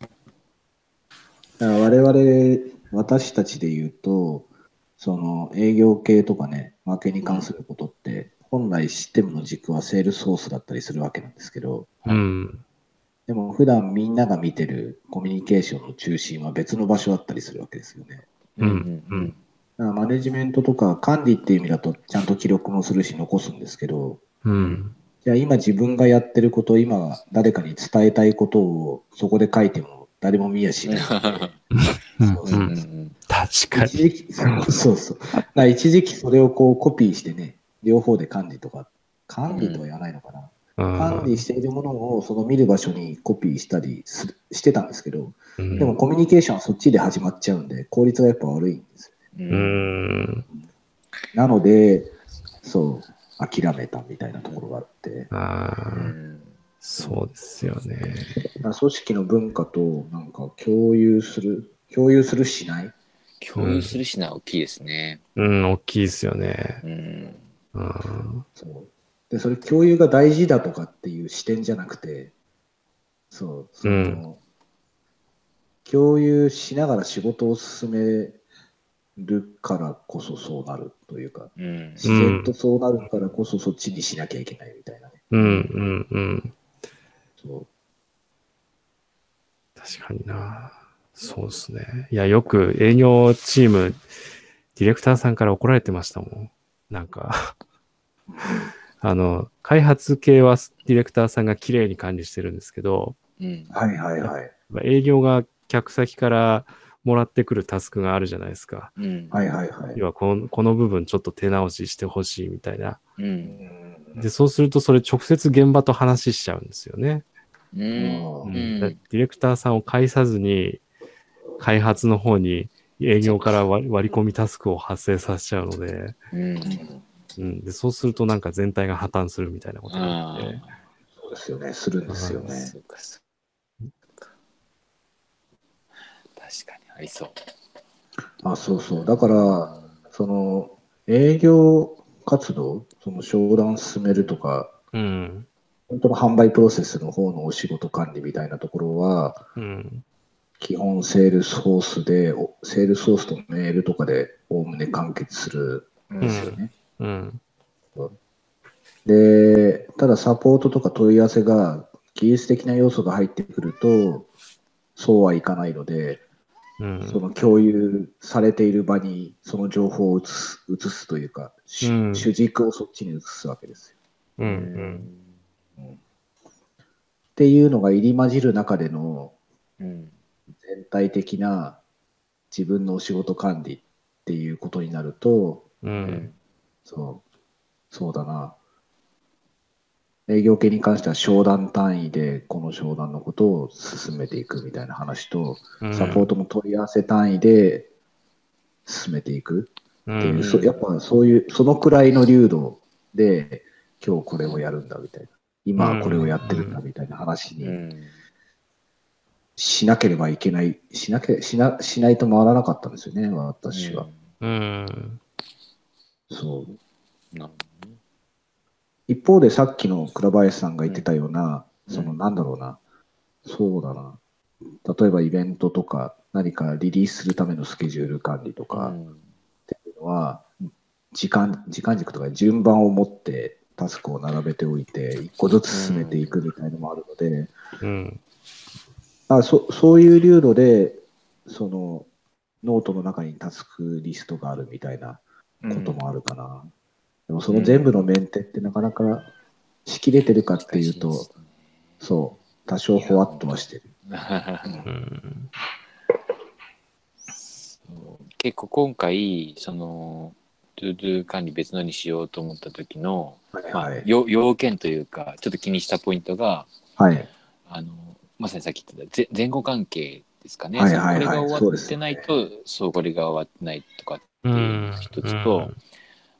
Speaker 1: う。だから我々、私たちで言うと、その営業系とかね、マーケに関することって、本来システムの軸はセールスソースだったりするわけなんですけど、
Speaker 2: うん。
Speaker 1: でも普段みんなが見てるコミュニケーションの中心は別の場所だったりするわけですよね。
Speaker 2: うん
Speaker 3: うん。
Speaker 1: だからマネジメントとか管理っていう意味だとちゃんと記録もするし残すんですけど、
Speaker 2: うん。
Speaker 1: じゃあ今自分がやってること、今誰かに伝えたいことをそこで書いても誰も見やしない。そう
Speaker 3: うん。う
Speaker 1: そうん
Speaker 2: 確かに。
Speaker 1: 一時期、そうそう一時期それをこうコピーしてね、両方で管理とか、管理とは言わないのかな。管理しているものをその見る場所にコピーしたりするしてたんですけど、
Speaker 2: うん
Speaker 1: でもコミュニケーションはそっちで始まっちゃうんで、効率がやっぱ悪いんですよ。
Speaker 3: う。
Speaker 2: うんん。
Speaker 1: なので、そう、諦めたみたいなところがあって、
Speaker 2: あ。そうですよね。
Speaker 1: 組織の文化となんか共有する、共有するしない？
Speaker 3: 共有するしな大きいですね。
Speaker 2: うん、大きいですよね。
Speaker 3: うん。
Speaker 2: うん。
Speaker 1: そう。で、それ共有が大事だとかっていう視点じゃなくて、そう、その、
Speaker 2: うん
Speaker 1: 共有しながら仕事を進めるからこそそうなるというか、
Speaker 3: うん。
Speaker 1: 自然とそうなるからこそそっちにしなきゃいけないみたいなね。
Speaker 2: うん、うん、うん。
Speaker 1: そう
Speaker 2: 確かにな。そうですね。いや、よく営業チーム、ディレクターさんから怒られてましたもん。なんか、*laughs* あの、開発系はディレクターさんが綺麗に管理してるんですけど、
Speaker 3: うん。
Speaker 1: はいはいはい。
Speaker 2: 営業が客先からもらってくるタスクがあるじゃないですか。
Speaker 3: うん。
Speaker 1: はいはいはい。
Speaker 2: 要はこの、この部分ちょっと手直ししてほしいみたいな。
Speaker 3: うん。
Speaker 2: で、そうするとそれ直接現場と話しちゃうんですよね。
Speaker 3: うん。
Speaker 1: う
Speaker 3: うん
Speaker 2: ディレクターさんを介さずに、開発の方に営業から割り込みタスクを発生させちゃうので、
Speaker 3: うん。
Speaker 2: うん、でそうするとなんか全体が破綻するみたいなことがあって、
Speaker 1: そうですよね。するんですよね。
Speaker 3: 確かにありそう。
Speaker 1: あ、そうそう。だから、その、営業活動、その商談進めるとか、
Speaker 2: うん、
Speaker 1: 本当の販売プロセスの方のお仕事管理みたいなところは、
Speaker 2: うん。
Speaker 1: 基本 Salesforceで、お Salesforce とメールとかでおおむね完結するんですよね。
Speaker 2: うん。
Speaker 1: で、ただサポートとか問い合わせが技術的な要素が入ってくると、そうはいかないので、
Speaker 2: うん。
Speaker 1: その共有されている場にその情報を移す移すというか、し
Speaker 2: うん
Speaker 1: 主軸をそっちに移すわけですよ。
Speaker 2: う。
Speaker 3: うん
Speaker 1: っていうのが入り混じる中での
Speaker 3: うん
Speaker 1: 全体的な自分のお仕事管理っていうことになると、
Speaker 2: う。
Speaker 3: うんん
Speaker 1: そう、そうだな。営業系に関しては商談単位でこの商談のことを進めていくみたいな話と、サポートも問い合わせ単位で進めていくっていう、
Speaker 2: うん。
Speaker 1: そやっぱそういう、そのくらいの流度で今日これをやるんだみたいな、今はこれをやってるんだみたいな話に
Speaker 3: うん
Speaker 1: しなければいけない、しなけしなしないと回らなかったんですよね、私は。
Speaker 2: うん。
Speaker 1: そう。
Speaker 3: なる
Speaker 1: 一方でさっきの倉林さんが言ってたような、
Speaker 3: うん。
Speaker 1: そのなんだろうな、そうだな、例えばイベントとか何かリリースするためのスケジュール管理とかっていうのは、時間、時間軸とか順番を持ってタスクを並べておいて、一個ずつ進めていくみたいなのもあるので、
Speaker 2: うん。
Speaker 1: あそそういう粒度で、そのノートの中にタスクリストがあるみたいなこともあるかな。でもその全部のメンテってなかなかしきれてるかっていうと、そう、多少ほわっとはしてる。
Speaker 3: 結構今回その ToDo 管理別のにしようと思った時の、まあ
Speaker 1: はい。
Speaker 3: 要要件というかちょっと気にしたポイントが
Speaker 1: はい。
Speaker 3: あのまさにさっき言ってたぜ前後関係ですかね、
Speaker 1: はいはいはい。
Speaker 3: これが終わってないとそう,、これが終わってないとかって
Speaker 2: う。
Speaker 3: いうん一つと、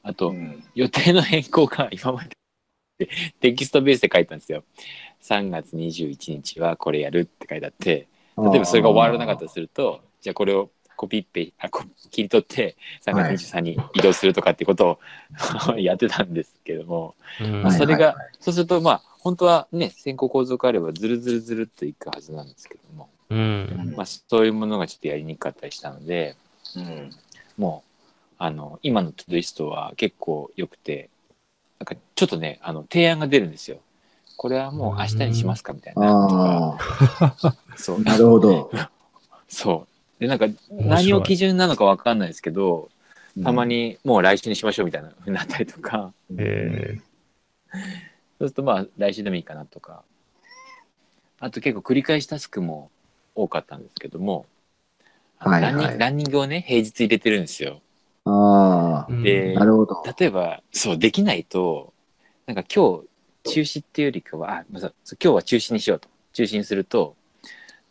Speaker 3: あと、
Speaker 1: うん。
Speaker 3: 予定の変更が今までテキストベースで書いたんですよ。3月21日はこれやるって書いてあって、例えばそれが終わらなかったとすると、じゃあこれをコピッペあこ切り取って3月23日に移動するとかってことを *laughs* やってたんですけども、
Speaker 2: うん。
Speaker 3: まあ、それが、
Speaker 1: はいはい。
Speaker 3: そうするとまあ本当はね先行構造があればずるずるずるっといくはずなんですけども、
Speaker 2: うん。
Speaker 3: まあ、そういうものがちょっとやりにくかったりしたので
Speaker 1: うん。
Speaker 3: もうあの今のトゥドゥイストは結構良くてなんかちょっとねあの提案が出るんですよ。これはもう明日にしますかみたいな。とか、
Speaker 1: あ
Speaker 3: そう。
Speaker 1: あ、なるほど。*laughs*
Speaker 3: そう。で、なんか、何を基準なのかわかんないですけど、たま
Speaker 1: うん。
Speaker 3: にもう来週にしましょうみたいなふうになったりとか、
Speaker 2: え
Speaker 3: そうするとまあ来週でもいいかなとか、あと結構繰り返しタスクも多かったんですけども、
Speaker 1: はいはい
Speaker 3: ランニングランニングをね、平日入れてるんですよ。
Speaker 1: あ
Speaker 2: ー
Speaker 3: で
Speaker 1: あ、なるほど。
Speaker 3: 例えば、そう、できないと、なんか今日中止っていうよりかは、あ、ま今日は中止にしようと。中止にすると、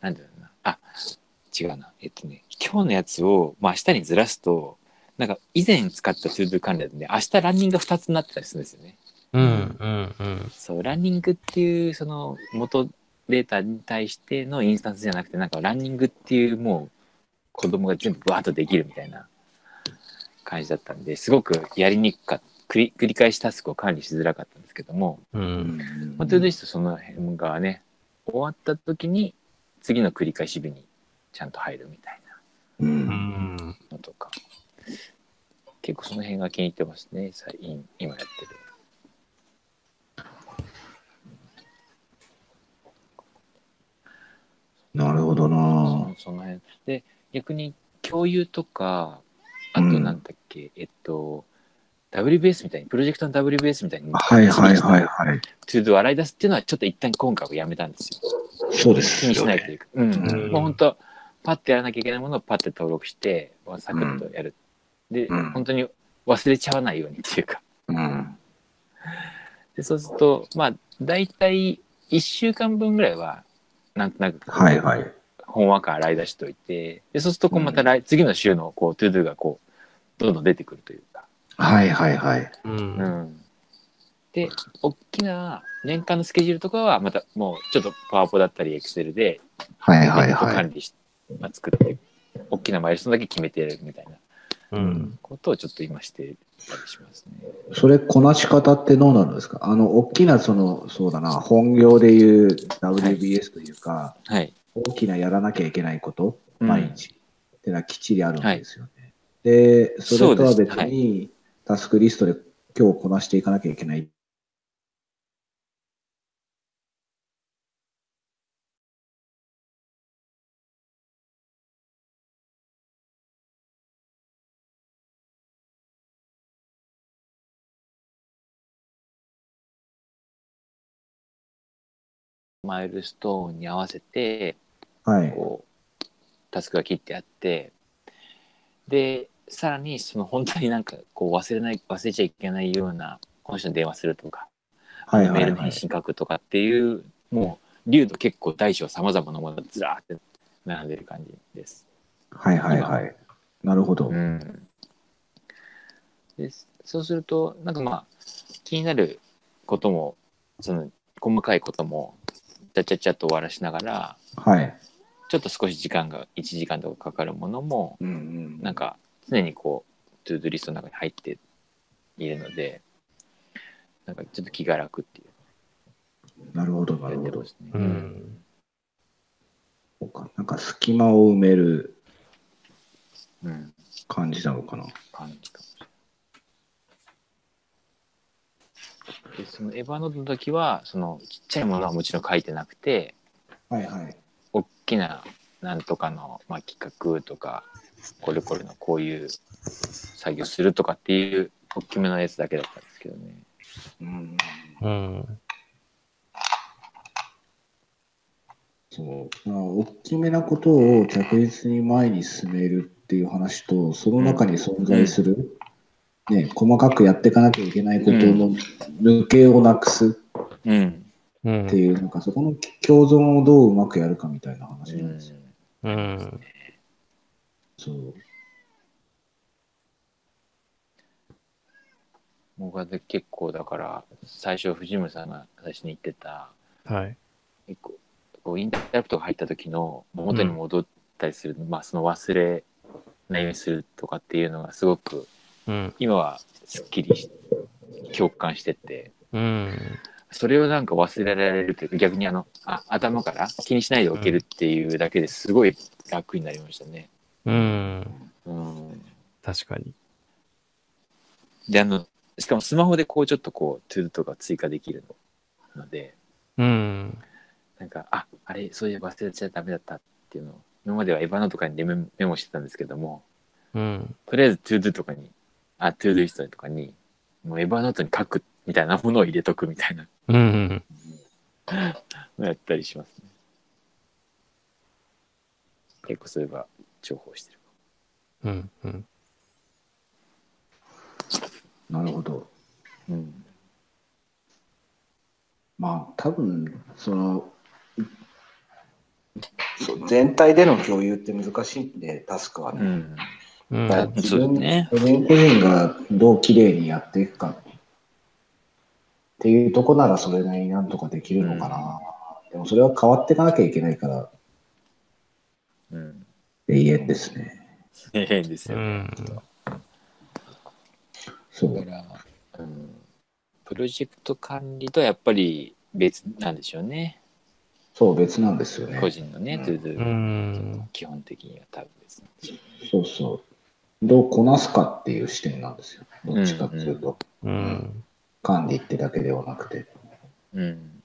Speaker 3: なんだろうな。あ、違うな。えっとね、今日のやつを、まあ明日にずらすと、なんか以前使った ToDo 関連で、明日ランニングが2つになってたりするんですよね。
Speaker 2: うん。うん。うん。
Speaker 3: そう、ランニングっていうその元データに対してのインスタンスじゃなくて、なんかランニングっていうもう子供が全部バーッとできるみたいな感じだったんで、すごくやりにくかった。繰り繰り返しタスクを管理しづらかったんですけども、
Speaker 2: う。
Speaker 1: うんん
Speaker 3: まあ、トゥードその辺がね、終わった時に次の繰り返し日にちゃんと入るみたい
Speaker 1: う
Speaker 2: うんん。
Speaker 3: なのとか、結構その辺が気に入ってますね、最近今やってる。
Speaker 1: なるほどな。
Speaker 3: そその辺で逆に共有とかあとなんだっけ、えっと WBS みたいにプロジェクトの WBS みたいに
Speaker 1: はいはいはいはい。
Speaker 3: ToDo 洗い出すっていうのはちょっと一旦今回はやめたんですよ
Speaker 1: そうです
Speaker 3: 気にし。ないというか、うん
Speaker 2: うん
Speaker 3: もう本当パッてやらなきゃいけないものをパッて登録してサクッとやる、で、
Speaker 1: うん
Speaker 3: 本当に忘れちゃわないようにっていうか
Speaker 1: うん。
Speaker 3: でそうするとまあ大体1週間分ぐらいはなんとなく
Speaker 1: はいはい。
Speaker 3: 本話から洗い出しておいて、でそうするとこうまた来、次の週のこう ToDo がこうどんどん出てくるというか。
Speaker 1: はいはいはい。
Speaker 2: う。
Speaker 3: うんん、で大きな年間のスケジュールとかはまたもうちょっとパワポだったりエクセルで
Speaker 1: はいはいはい。
Speaker 3: 管理し、まあ、作って大きなマイルストーンだけ決めてやるみたいな
Speaker 2: うん。
Speaker 3: ことをちょっと今してたりしますね。
Speaker 1: それ、こなし方ってどうなるんですか？あの、大きな、その、そうだな、本業でいう WBS というか、
Speaker 3: はい。
Speaker 1: 大きなやらなきゃいけないこと、
Speaker 3: うん
Speaker 1: 毎日、ってのはきっちりあるんですよね。で、それとは別に、タスクリストで今日こなしていかなきゃいけない。
Speaker 3: マイルストーンに合わせて、
Speaker 1: はい。
Speaker 3: こう、タスクが切ってあって、で、さらに、その本当になんか、こう忘れない、忘れちゃいけないような、この人に電話するとか、
Speaker 1: はいはいはい
Speaker 3: メールの返。信書くとかっていう、もう、流度結構大小様々なものがずらーって並んでる感じです。
Speaker 1: はいはいはい。なるほど。
Speaker 3: うん。で、そうすると、なんかまあ、気になることも、その、細かいことも、ちゃちゃちゃっと終わらしながら、
Speaker 1: はい。
Speaker 3: ちょっと少し時間が、1時間とかかかるものも、
Speaker 1: うんうん
Speaker 3: なんか常にこうトゥードゥリストの中に入っているのでなんかちょっと気が楽っていう
Speaker 1: なるほど、なるほど
Speaker 3: ね。
Speaker 2: うん。
Speaker 1: そうかなんか隙間を埋める
Speaker 3: うん、
Speaker 1: 感じなのかな。
Speaker 3: 感じかもしれない。でそのエヴァノートの時はそのちっちゃいものはもちろん書いてなくて
Speaker 1: はいはい。
Speaker 3: 大きななんとかの、まあ、企画とかこれこれのこういう作業するとかっていう大きめのやつだけだったんですけどね。
Speaker 1: うん。
Speaker 2: うん。
Speaker 1: そう。まあ大きめなことを着実に前に進めるっていう話と、その中に存在する、ね、細かくやっていかなきゃいけないことの抜けをなくす
Speaker 3: うん。
Speaker 2: うん
Speaker 1: っていう、なんかそこの共存をどううまくやるかみたいな話なんですよ。
Speaker 2: うん。
Speaker 1: そう。
Speaker 3: 僕は結構だから最初藤村さんが最初に言ってた
Speaker 2: はい。
Speaker 3: 結構こうインタラプトが入った時の元に戻ったりする、まあその忘れないようにするとかっていうのがすごく
Speaker 2: うん。
Speaker 3: 今はすっきりし共感してて
Speaker 2: うん。
Speaker 3: それをなんか忘れられるというか逆にあのあ頭から気にしないでおけるっていうだけですごい楽になりましたね。
Speaker 2: うん。
Speaker 3: うん、
Speaker 2: 確かに。
Speaker 3: であのしかもスマホでこうちょっとこう ToDo とか追加できるので
Speaker 2: うん。
Speaker 3: なんか、あ、あれ、そういえば忘れちゃダメだったっていうのを、今までは Evernote とかにメモメモしてたんですけども、
Speaker 2: うん。と
Speaker 3: とりあえず ToDo とかに、あ、 ToDo リストとかに、もう Evernote に書くみたいなものを入れとくみたいな
Speaker 2: うん。
Speaker 3: のやったりしますね。結構そういえば重宝してる。
Speaker 2: うん。うん。
Speaker 1: なるほど。
Speaker 3: うん。
Speaker 1: まあ、多分そのそう全体での共有って難しいんで、タスクはね。
Speaker 3: うん。
Speaker 1: 自分
Speaker 3: ね
Speaker 1: 個人個人がどう綺麗にやっていくかっていうとこならそれなりになんとかできるのかな。でもそれは変わっていかなきゃいけないから
Speaker 3: うん。
Speaker 1: 永遠ですね。
Speaker 3: 変ですよね。
Speaker 2: うん。
Speaker 1: そう。
Speaker 3: だから、うん。プロジェクト管理とはやっぱり別なんでしょうね。
Speaker 1: そう、別なんですよね。
Speaker 3: 個人のね、
Speaker 1: うん
Speaker 3: ToDo
Speaker 2: うん。
Speaker 3: 基本的には多分別なんでしょ
Speaker 1: そうそう。どうこなすかっていう視点なんですよ。どっちかっていうと、
Speaker 2: うん。
Speaker 1: 管理ってだけではなくて。
Speaker 3: う。うん。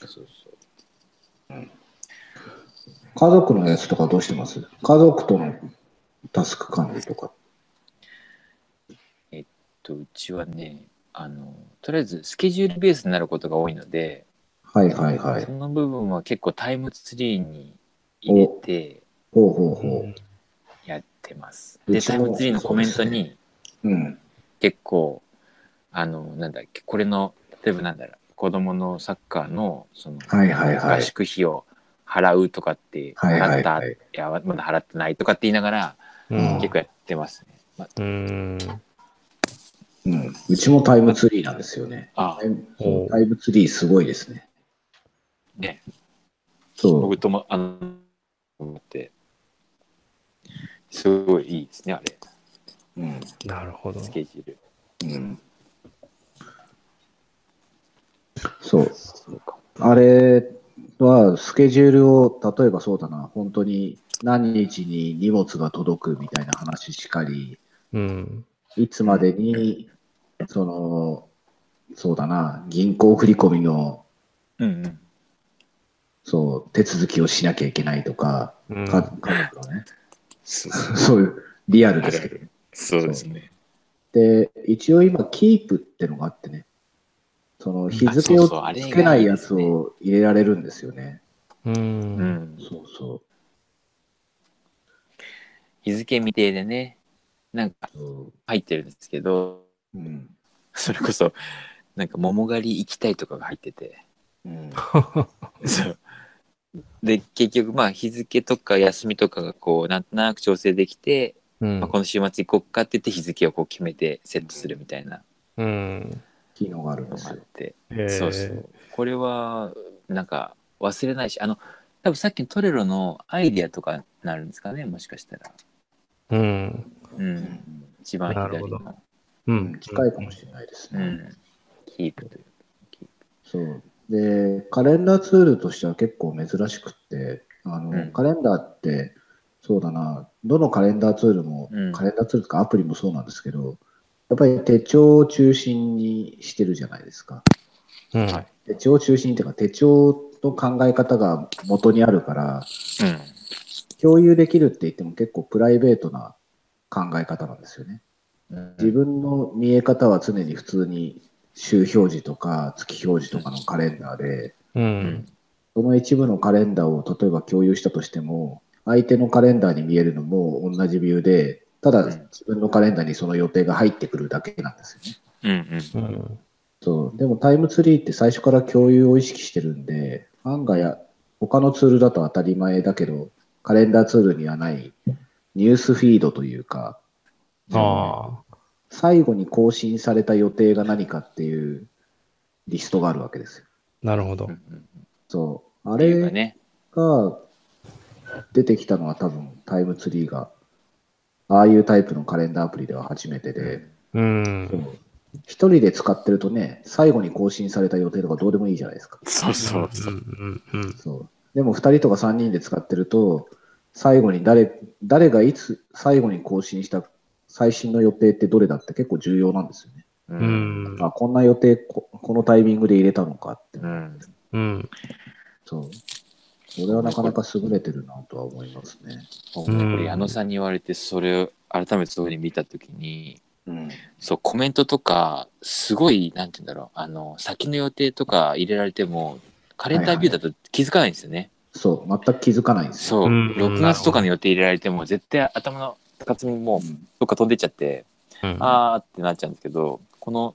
Speaker 3: そうそう。
Speaker 1: 家族のやつとかどうしてます？家族とのタスク管理とか。
Speaker 3: とうちはねあのとりあえずスケジュールベースになることが多いので、
Speaker 1: はいはいはい
Speaker 3: そ。の部分は結構タイムツリーに入れて
Speaker 1: ほうほうほ
Speaker 3: やってます。でタイムツリーのコメントに
Speaker 1: う。うん。
Speaker 3: 結構あのなんだっけこれの例えばなんだろう子供のサッカーのその
Speaker 1: はいはいはい
Speaker 3: 合宿費を払うとかって
Speaker 1: はいはい
Speaker 3: 払った、
Speaker 1: はい
Speaker 3: いやまだ払ってないとかって言いながら
Speaker 2: うん
Speaker 3: 結構やってますね。まあ
Speaker 2: うん。
Speaker 1: うん。うちもタイムツリーなんですよね。
Speaker 3: あ
Speaker 1: タイム
Speaker 2: ほう
Speaker 1: タイムツリーすごいですね。
Speaker 3: ね
Speaker 1: そう。
Speaker 3: 僕ともあの思ってすごいいいですね、あれ。
Speaker 1: うん。
Speaker 2: なるほど。
Speaker 3: スケジュール。
Speaker 1: うん。そう。
Speaker 3: そうか。
Speaker 1: あれは、スケジュールを、例えばそうだな、本当に何日に荷物が届くみたいな話しかり、
Speaker 2: うん。
Speaker 1: いつまでに、その、そうだな、銀行振込の、
Speaker 3: うんうん。
Speaker 1: そう、手続きをしなきゃいけないとか、
Speaker 2: うん
Speaker 1: か家族のね、
Speaker 3: そう
Speaker 1: いう、リアルですけど。
Speaker 3: そうですね。
Speaker 1: で、一応今、キープってのがあってね、その日付をつけないやつを入れられるんですよね。
Speaker 2: う。
Speaker 3: うんん。
Speaker 1: そうそ
Speaker 3: 日付未定でね、なんか入ってるんですけど、
Speaker 1: うん。
Speaker 3: それこそ、なんか桃狩り行きたいとかが入ってて。
Speaker 1: うん。*laughs*
Speaker 3: そう。で、結局、まあ、日付とか休みとかがこう、なんとなく調整できて、
Speaker 2: うん
Speaker 3: まあ、この週末行こっかって言って日付をこう決めてセットするみたいな
Speaker 2: うん。
Speaker 1: 機能があるん
Speaker 3: の
Speaker 1: ですよ。
Speaker 3: があって、そうそう。これは、なんか、忘れないし、あの、多分さっきのトレロのアイディアとかなるんですかね、もしかしたら。
Speaker 2: うん。
Speaker 3: う。
Speaker 1: うんん
Speaker 3: 一番左
Speaker 2: なるほ
Speaker 3: の。
Speaker 2: う
Speaker 1: うんん。近いかもしれないですね。
Speaker 3: うん。キープという。
Speaker 1: そう。で、カレンダーツールとしては結構珍しくって、あの、
Speaker 3: うん
Speaker 1: カレンダーって、そうだな、どのカレンダーツールも、
Speaker 3: うん
Speaker 1: カレンダーツールとかアプリもそうなんですけど、やっぱり手帳を中心にしてるじゃないですか。
Speaker 2: うん。
Speaker 3: はい
Speaker 1: 手帳を中心っていうか、手帳の考え方が元にあるから、共有できるって言っても結構プライベートな考え方なんですよね。
Speaker 3: うん。
Speaker 1: 自分の見え方は常に普通に週表示とか月表示とかのカレンダーで、
Speaker 2: う。
Speaker 3: うん
Speaker 1: その一部のカレンダーを例えば共有したとしても、相手のカレンダーに見えるのも同じビューで、ただ
Speaker 3: うん
Speaker 1: 自分のカレンダーにその予定が入ってくるだけなんですよね。
Speaker 3: うんうん。
Speaker 2: うん。
Speaker 1: そう。でもタイムツリーって最初から共有を意識してるんで、案外や他のツールだと当たり前だけど、カレンダーツールにはないニュースフィードというか、
Speaker 2: ああ。
Speaker 1: 最後に更新された予定が何かっていうリストがあるわけですよ。
Speaker 2: なるほど
Speaker 1: そう。あれ
Speaker 3: ね。
Speaker 1: が出てきたのは多分タイムツリーが、ああいうタイプのカレンダーアプリでは初めてで、
Speaker 2: う。
Speaker 1: そうん一人で使ってるとね、最後に更新された予定とかどうでもいいじゃないですか。
Speaker 3: そうそうそう。
Speaker 2: うん。うん。
Speaker 1: そう。でも二人とか三人で使ってると、最後に誰、誰がいつ最後に更新した最新の予定ってどれだって結構重要なんですよね。
Speaker 3: う
Speaker 2: う。ん。
Speaker 1: あ、こんな予定こ、このタイミングで入れたのかって。
Speaker 3: うん。
Speaker 2: うん。
Speaker 1: そう。それはなかなか優れてるなとは思いますね。
Speaker 3: 僕ねこれ矢野さんに言われてそれを改めてそういうふうに見たときに
Speaker 1: うん。
Speaker 3: そうコメントとかすごいなんて言うんだろうあの先の予定とか入れられてもカレンダービューだと気づかないんですよね、
Speaker 1: そう。全く気づかないんですよ。
Speaker 3: そう、
Speaker 2: うん
Speaker 3: 6月とかの予定入れられても絶対頭の片隅にもう
Speaker 1: うん
Speaker 3: どっか飛んでっちゃって、
Speaker 2: うん。
Speaker 3: あーってなっちゃうんですけどこの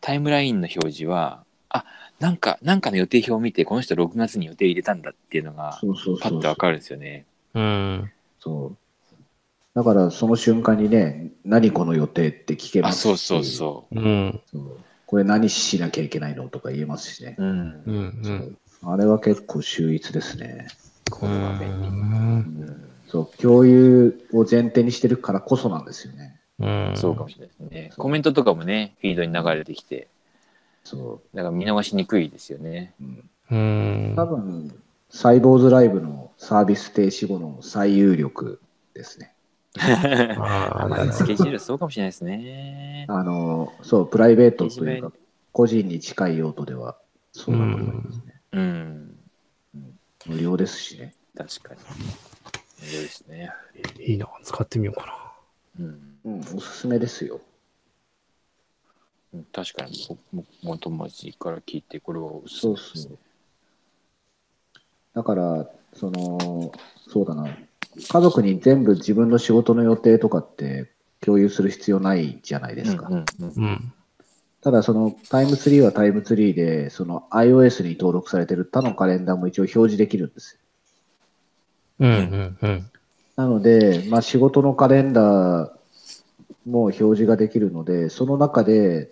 Speaker 3: タイムラインの表示はあなんかなんかの予定表を見てこの人6月に予定入れたんだっていうのが
Speaker 1: そうそうそう
Speaker 3: パッとわかるんですよね。
Speaker 2: うん。
Speaker 1: そう。だからその瞬間にね、何この予定って聞け
Speaker 3: あ
Speaker 1: ますし
Speaker 3: そうそうそ
Speaker 2: うん。
Speaker 1: そうこれ何しなきゃいけないのとか言えますしね。
Speaker 3: う。うん
Speaker 2: う。ん。
Speaker 1: あれは結構秀逸ですね。
Speaker 3: これは便利。
Speaker 2: うん。
Speaker 1: そう、共有を前提にしてるからこそなんですよね。
Speaker 2: うん。
Speaker 3: そうかもしれないですね。コメントとかもね、フィードに流れてきて、
Speaker 1: そ
Speaker 3: だから見逃しにくいですよね。
Speaker 1: う。うん、
Speaker 2: うん。
Speaker 1: 多分、サイボーズライブのサービス停止後の最有力ですね。
Speaker 2: ああ、
Speaker 3: まあ
Speaker 2: なるほ
Speaker 3: スケジュールそうかもしれないですね。
Speaker 1: あの、そう、プライベートというか、個人に近い用途ではそうだと思いますね。
Speaker 3: うん。
Speaker 1: 無料ですしね。
Speaker 3: 確かに。そうですね。
Speaker 2: ど。いいな。使ってみようか
Speaker 3: うん。
Speaker 1: うん、おすすめですよ。
Speaker 3: うん確かに、僕も友達から聞いて、これはおすす
Speaker 1: そう
Speaker 3: めです
Speaker 1: そう。だから、その、そうだな。家族に全部自分の仕事の予定とかって共有する必要ないじゃないですか。
Speaker 3: うんうん
Speaker 2: な。うん。
Speaker 1: ただ、そのタイムツリーはタイムツリーで、その iOS に登録されてる他のカレンダーも一応表示できるんですよ。
Speaker 2: うん。うん。うん。
Speaker 1: なので、まあ、仕事のカレンダーも表示ができるので、その中で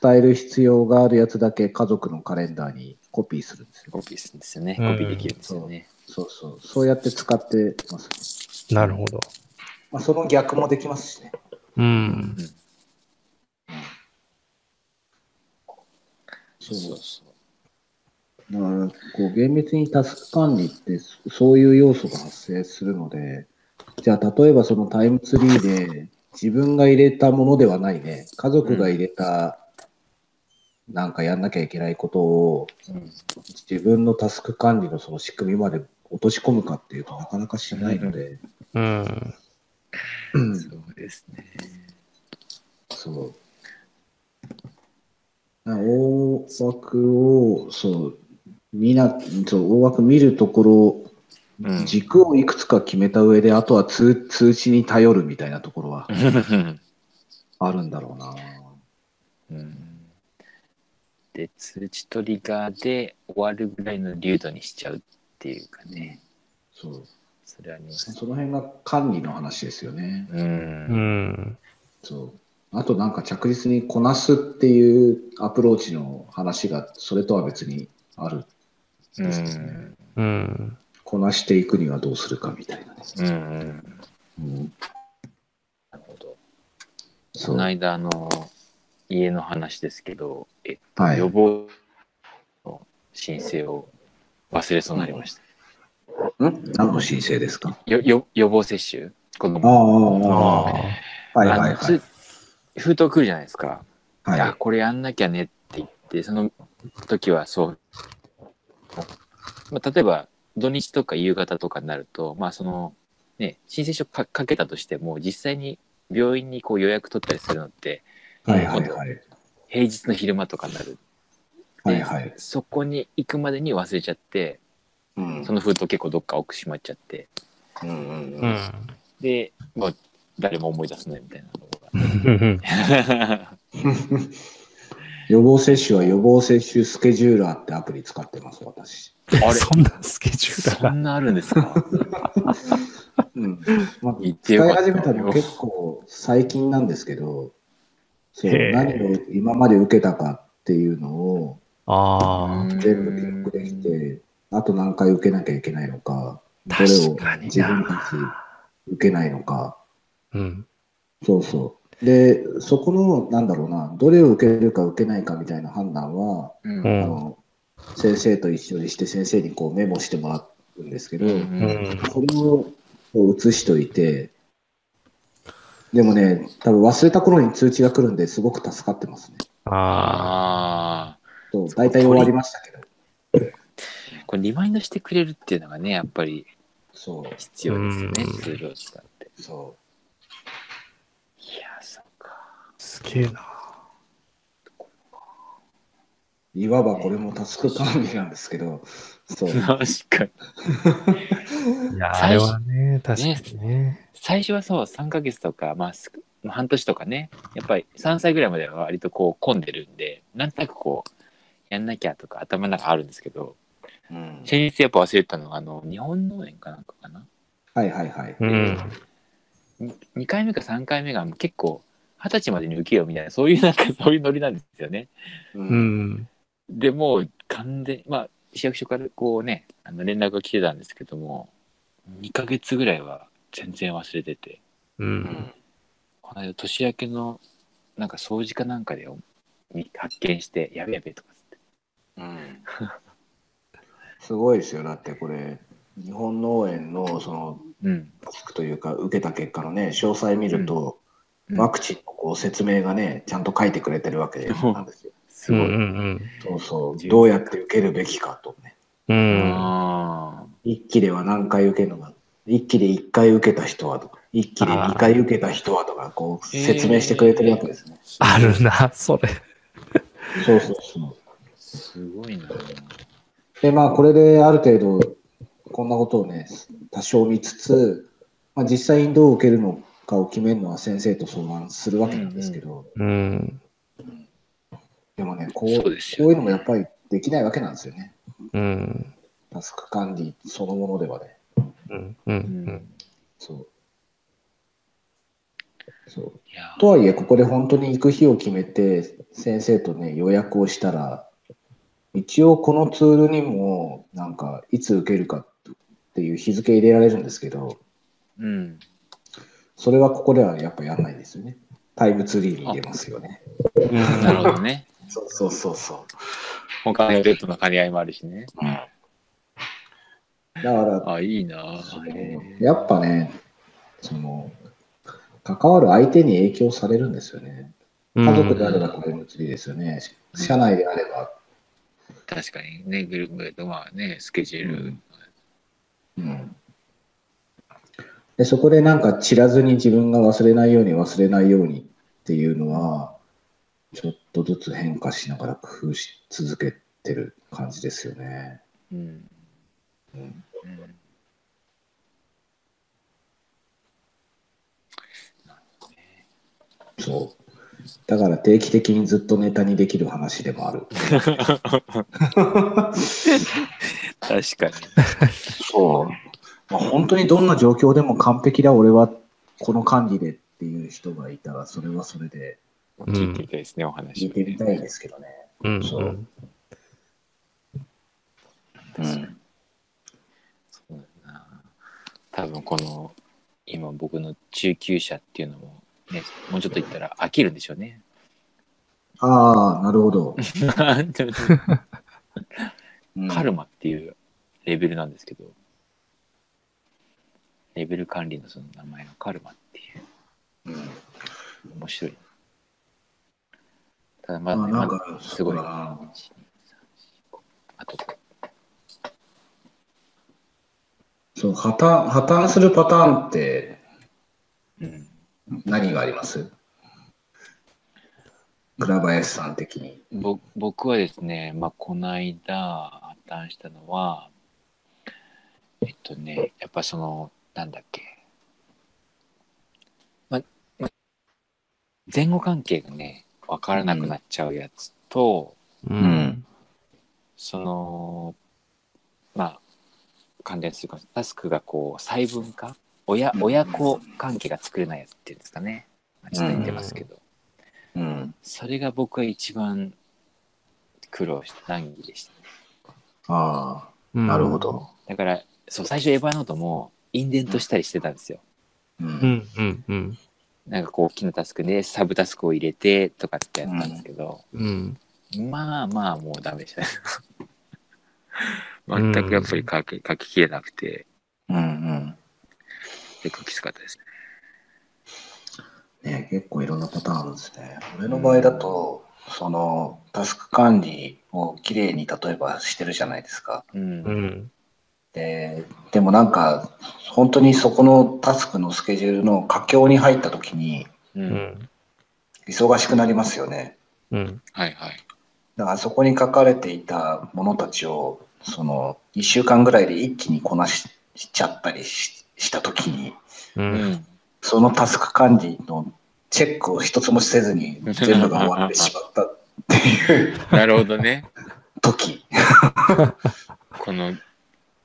Speaker 1: 伝える必要があるやつだけ家族のカレンダーにコピーするんですよ。
Speaker 3: コピーするんですよね。
Speaker 2: うん
Speaker 3: コピーできるんですよね。
Speaker 1: そうそう。そうやって使ってます。
Speaker 2: なるほど。
Speaker 1: まあ、その逆もできますしね。
Speaker 2: うん。
Speaker 1: そう
Speaker 3: そうそ
Speaker 1: だから、こう、厳密にタスク管理って、そそういう要素が発生するので、じゃあ、例えばそのタイムツリーで、自分が入れたものではないね、家族が入れた、なんかやんなきゃいけないことを、自分のタスク管理のその仕組みまで落とし込むかっていうとなかなかしないので、
Speaker 2: うん。
Speaker 1: うん
Speaker 3: そうですね。
Speaker 1: そう。大枠を、そう、見な、そう、大枠見るところ、
Speaker 3: うん
Speaker 1: 軸をいくつか決めた上で、あとは通通知に頼るみたいなところはあるんだろうな。
Speaker 3: うんで、通知トリガーで終わるぐらいの流度にしちゃうっていうかね。
Speaker 1: そう。
Speaker 3: それあります。
Speaker 1: その辺が管理の話ですよね。
Speaker 3: う。
Speaker 2: うんん。
Speaker 1: そう。あとなんか着実にこなすっていうアプローチの話がそれとは別にある。
Speaker 3: うん。
Speaker 2: うん。
Speaker 1: こなしていくにはどうするかみたいなね。
Speaker 3: うん。
Speaker 1: うん、
Speaker 3: なるほど。この間、あの、家の話ですけど、えっと、
Speaker 1: はい
Speaker 3: 予防の申請を忘れそうになりました。
Speaker 1: ん何の申請ですか？
Speaker 3: よよ予防接種？子
Speaker 1: ああ
Speaker 3: 供
Speaker 1: ああ、
Speaker 2: あ
Speaker 1: はいはいはい。
Speaker 3: あのつ封筒来るじゃないですか。
Speaker 1: はい
Speaker 3: いや、これやんなきゃねって言って、その時はそう。まあ、例えば、土日とか夕方とかになると、まあ、その、ね、申請書かかけたとしても、実際に病院にこう予約取ったりするのって、
Speaker 1: はいはいはい。
Speaker 3: 平日の昼間とかになる。で
Speaker 1: はいはい。
Speaker 3: そこに行くまでに忘れちゃって、
Speaker 1: うん
Speaker 3: その封筒結構どっか奥しまっちゃって、
Speaker 1: うんうん
Speaker 2: う
Speaker 1: うん
Speaker 2: ん。
Speaker 3: で、まあ、誰も思い出すねみたいなのが。*laughs*
Speaker 1: 予防接種は予防接種スケジューラーってアプリ使ってます、私。
Speaker 3: あれ？*laughs*
Speaker 2: そんなスケジュールが。
Speaker 3: そんなあるんですか？*laughs*
Speaker 1: うん。まあ、
Speaker 3: 言って
Speaker 1: 使い
Speaker 3: よかった
Speaker 1: 始めたの結構最近なんですけど、そう何を今まで受けたかっていうのを
Speaker 2: あ
Speaker 1: 全部記録できて、あと何回受けなきゃいけないのか、どれを自分た
Speaker 2: な。
Speaker 1: ち受けないのか、
Speaker 2: うん。
Speaker 1: そうそう。で、そこの、なんだろうな、どれを受けるか受けないかみたいな判断は、
Speaker 3: うん
Speaker 2: うん
Speaker 1: あの先生と一緒にして先生にこうメモしてもらうんですけど、
Speaker 3: うん
Speaker 2: うん。
Speaker 1: それを写しといて、でもね、多分忘れた頃に通知が来るんですごく助かってますね。
Speaker 2: あ
Speaker 3: ああ。
Speaker 1: そう大体終わりましたけど。
Speaker 3: これリマインドしてくれるっていうのがね、やっぱり
Speaker 1: そう、
Speaker 3: 必要ですよね、
Speaker 2: うん
Speaker 3: ツールを使って。
Speaker 1: そ
Speaker 3: いや、そっか。
Speaker 2: あ、すげえな。
Speaker 1: う。いわばこれもタスク管理なんですけど、そう。
Speaker 3: 確かに。
Speaker 2: いや、あれはね、確かにね。
Speaker 3: 最初はそう、3ヶ月とか、まあ、半年とかね、やっぱり3歳ぐらいまでは割とこう混んでるんで、なんとなくこう、やんなきゃとか頭の中あるんですけど、
Speaker 1: うん
Speaker 3: 先日やっぱ忘れてたのが、あの、日本農園かなんかかな？
Speaker 1: はいはいはい。
Speaker 2: うん。
Speaker 3: 2回目か3回目が結構、二十歳までに受けようみたいな、そういうなんか *laughs* そういうノリなんですよね。
Speaker 1: う
Speaker 2: うん。
Speaker 3: でもう完全まあ市役所からこうねあの連絡が来てたんですけども2ヶ月ぐらいは全然忘れてて
Speaker 2: うん。
Speaker 3: この間年明けのなんか掃除かなんかでみ発見してやべやべとかつって
Speaker 1: うんすごいですよ。だってこれ、日本農園のその
Speaker 3: うん
Speaker 1: というか、受けた結果のね、詳細見ると、
Speaker 3: うん
Speaker 1: ワクチンのこう説明がね、ちゃんと書いてくれてるわけなんですよ。
Speaker 3: すごい、
Speaker 2: うんうん
Speaker 1: そうそう。どうやって受けるべきかとね。
Speaker 2: うん。
Speaker 1: 一期では何回受けるのか、一期で1回受けた人はとか、一期で2回受けた人はとか、こう説明してくれてるわけですね。
Speaker 2: あるな、それ。
Speaker 1: そうそうそう。
Speaker 3: ーすごいな
Speaker 1: で、まあ、これである程度、こんなことをね、多少見つつ、まあ、実際にどう受けるのかを決めるのは先生と相談するわけなんですけど、
Speaker 2: うん。
Speaker 1: でもねこう、
Speaker 3: そうですよ
Speaker 1: こういうのもやっぱりできないわけなんですよね。
Speaker 2: うん。
Speaker 1: タスク管理そのものではね。
Speaker 2: うん。う。
Speaker 3: うんん
Speaker 1: そう。そう。
Speaker 3: いや
Speaker 1: とはいえ、ここで本当に行く日を決めて、先生とね、予約をしたら、一応このツールにも、なんか、いつ受けるかっていう日付入れられるんですけど、
Speaker 3: うん
Speaker 1: それはここではやっぱやんないですよね。タイムツリーに入れますよね。
Speaker 3: なるほどね。*laughs*
Speaker 1: そうそうそうそう。
Speaker 3: 他の予定との兼ね合いもあるしね。
Speaker 1: だから、
Speaker 3: あ、いいな
Speaker 1: やっぱね、その、関わる相手に影響されるんですよね。家族であればタイムツリーですよね。社内であれば。
Speaker 3: 確かにね、グループとまあね、スケジュール。
Speaker 1: うん。で、そこでなんか散らずに自分が忘れないように忘れないようにっていうのは、ちょっとずつ変化しながら工夫し続けてる感じですよね。
Speaker 3: うん。
Speaker 1: うん
Speaker 3: うん
Speaker 1: そう。だから定期的にずっとネタにできる話でもある。
Speaker 3: 確かに。
Speaker 1: そう。まあ、本当にどんな状況でも完璧だ、俺はこの管理でっていう人がいたら、それはそれで
Speaker 3: 聞いてみたいですね、お話
Speaker 1: 聞いてみたいですけどね。
Speaker 2: うん
Speaker 1: そう
Speaker 2: うん
Speaker 1: うん。
Speaker 3: そうだな。多分この、今僕の中級者っていうのも、ね、もうちょっと言ったら飽きるんでしょうね。
Speaker 1: ああ、なるほど。*laughs* うん
Speaker 3: カルマっていうレベルなんですけど、レベル管理のその名前のカルマっていう、
Speaker 1: うん
Speaker 3: 面白い。ただまだね、まだすごい。
Speaker 1: そうだな
Speaker 3: 1 2 3 4 5あと、
Speaker 1: そう破綻、破綻するパターンって
Speaker 3: うん、
Speaker 1: 何があります？倉林さん的に。
Speaker 3: ぼ僕はですね、まあ、この間破綻したのは、えっとね、やっぱその、なんだっけ、まま前後関係がね、わからなくなっちゃうやつと、
Speaker 2: うん。
Speaker 3: その、まあ、関連するかもタスクがこう、細分化？親、親子関係が作れないやつっていうんですかね。まあちょっと言ってますけど。
Speaker 1: うん。
Speaker 3: それが僕は一番苦労した難儀でした。
Speaker 1: ああ、
Speaker 2: うん
Speaker 1: なるほど。
Speaker 3: だから、そう、最初エヴァノートもインデントしたりしてたんですよ。
Speaker 1: う。
Speaker 2: うんんうんうん
Speaker 3: なんかこう、大きなタスクでサブタスクを入れてとかってやったんですけど、
Speaker 2: うん
Speaker 3: まあまあもうダメでしたね。全くやっぱり書き書ききれなくて、
Speaker 1: うんうん。
Speaker 3: 結構きつかったですね。
Speaker 1: ね、結構いろんなパターンあるんですね。俺の場合だと、そのタスク管理をきれいに例えばしてるじゃないですか。
Speaker 3: うん。
Speaker 2: うん
Speaker 1: ででもなんか本当にそこのタスクのスケジュールの佳境に入った時に
Speaker 3: う。
Speaker 2: うんん
Speaker 1: 忙しくなりますよね。
Speaker 2: うん
Speaker 3: はいはい。
Speaker 1: だからそこに書かれていたものたちをその1週間ぐらいで一気にこなししちゃったりしした時に
Speaker 2: う
Speaker 3: うんん。
Speaker 1: そのタスク管理のチェックを一つもせずに全部が終わってしまったっていう
Speaker 3: なるほどね。
Speaker 1: 時。
Speaker 3: この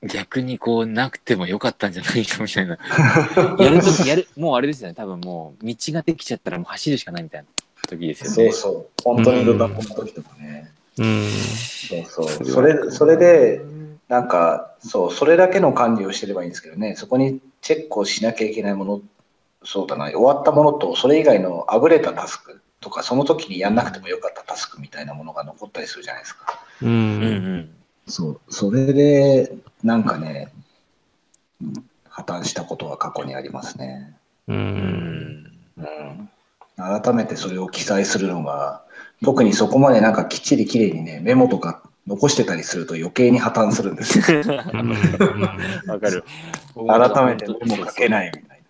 Speaker 3: 逆にこうなくてもよかったんじゃないかみたいな。*laughs* やるとやる、もうあれですよね。多分もう道ができちゃったらもう走るしかないみたいな時ですよね。
Speaker 1: そうそう。本当にいろんなこの時とかね。
Speaker 2: うん
Speaker 1: そうそう。それ、それで、なんか、そう、それだけの管理をしてればいいんですけどね、そこにチェックをしなきゃいけないもの、そうだな、終わったものと、それ以外のあぶれたタスクとか、その時にやんなくてもよかったタスクみたいなものが残ったりするじゃないですか。
Speaker 2: う
Speaker 3: うんうんん。
Speaker 1: そう、それで、なんかね、うん破綻したことは過去にありますね。
Speaker 2: う
Speaker 3: うんん。
Speaker 1: うん。改めてそれを記載するのが、特にそこまでなんかきっちりきれいにね、メモとか残してたりすると余計に破綻するんですよ。
Speaker 3: わかる。
Speaker 1: 改めてメモ書けないみたい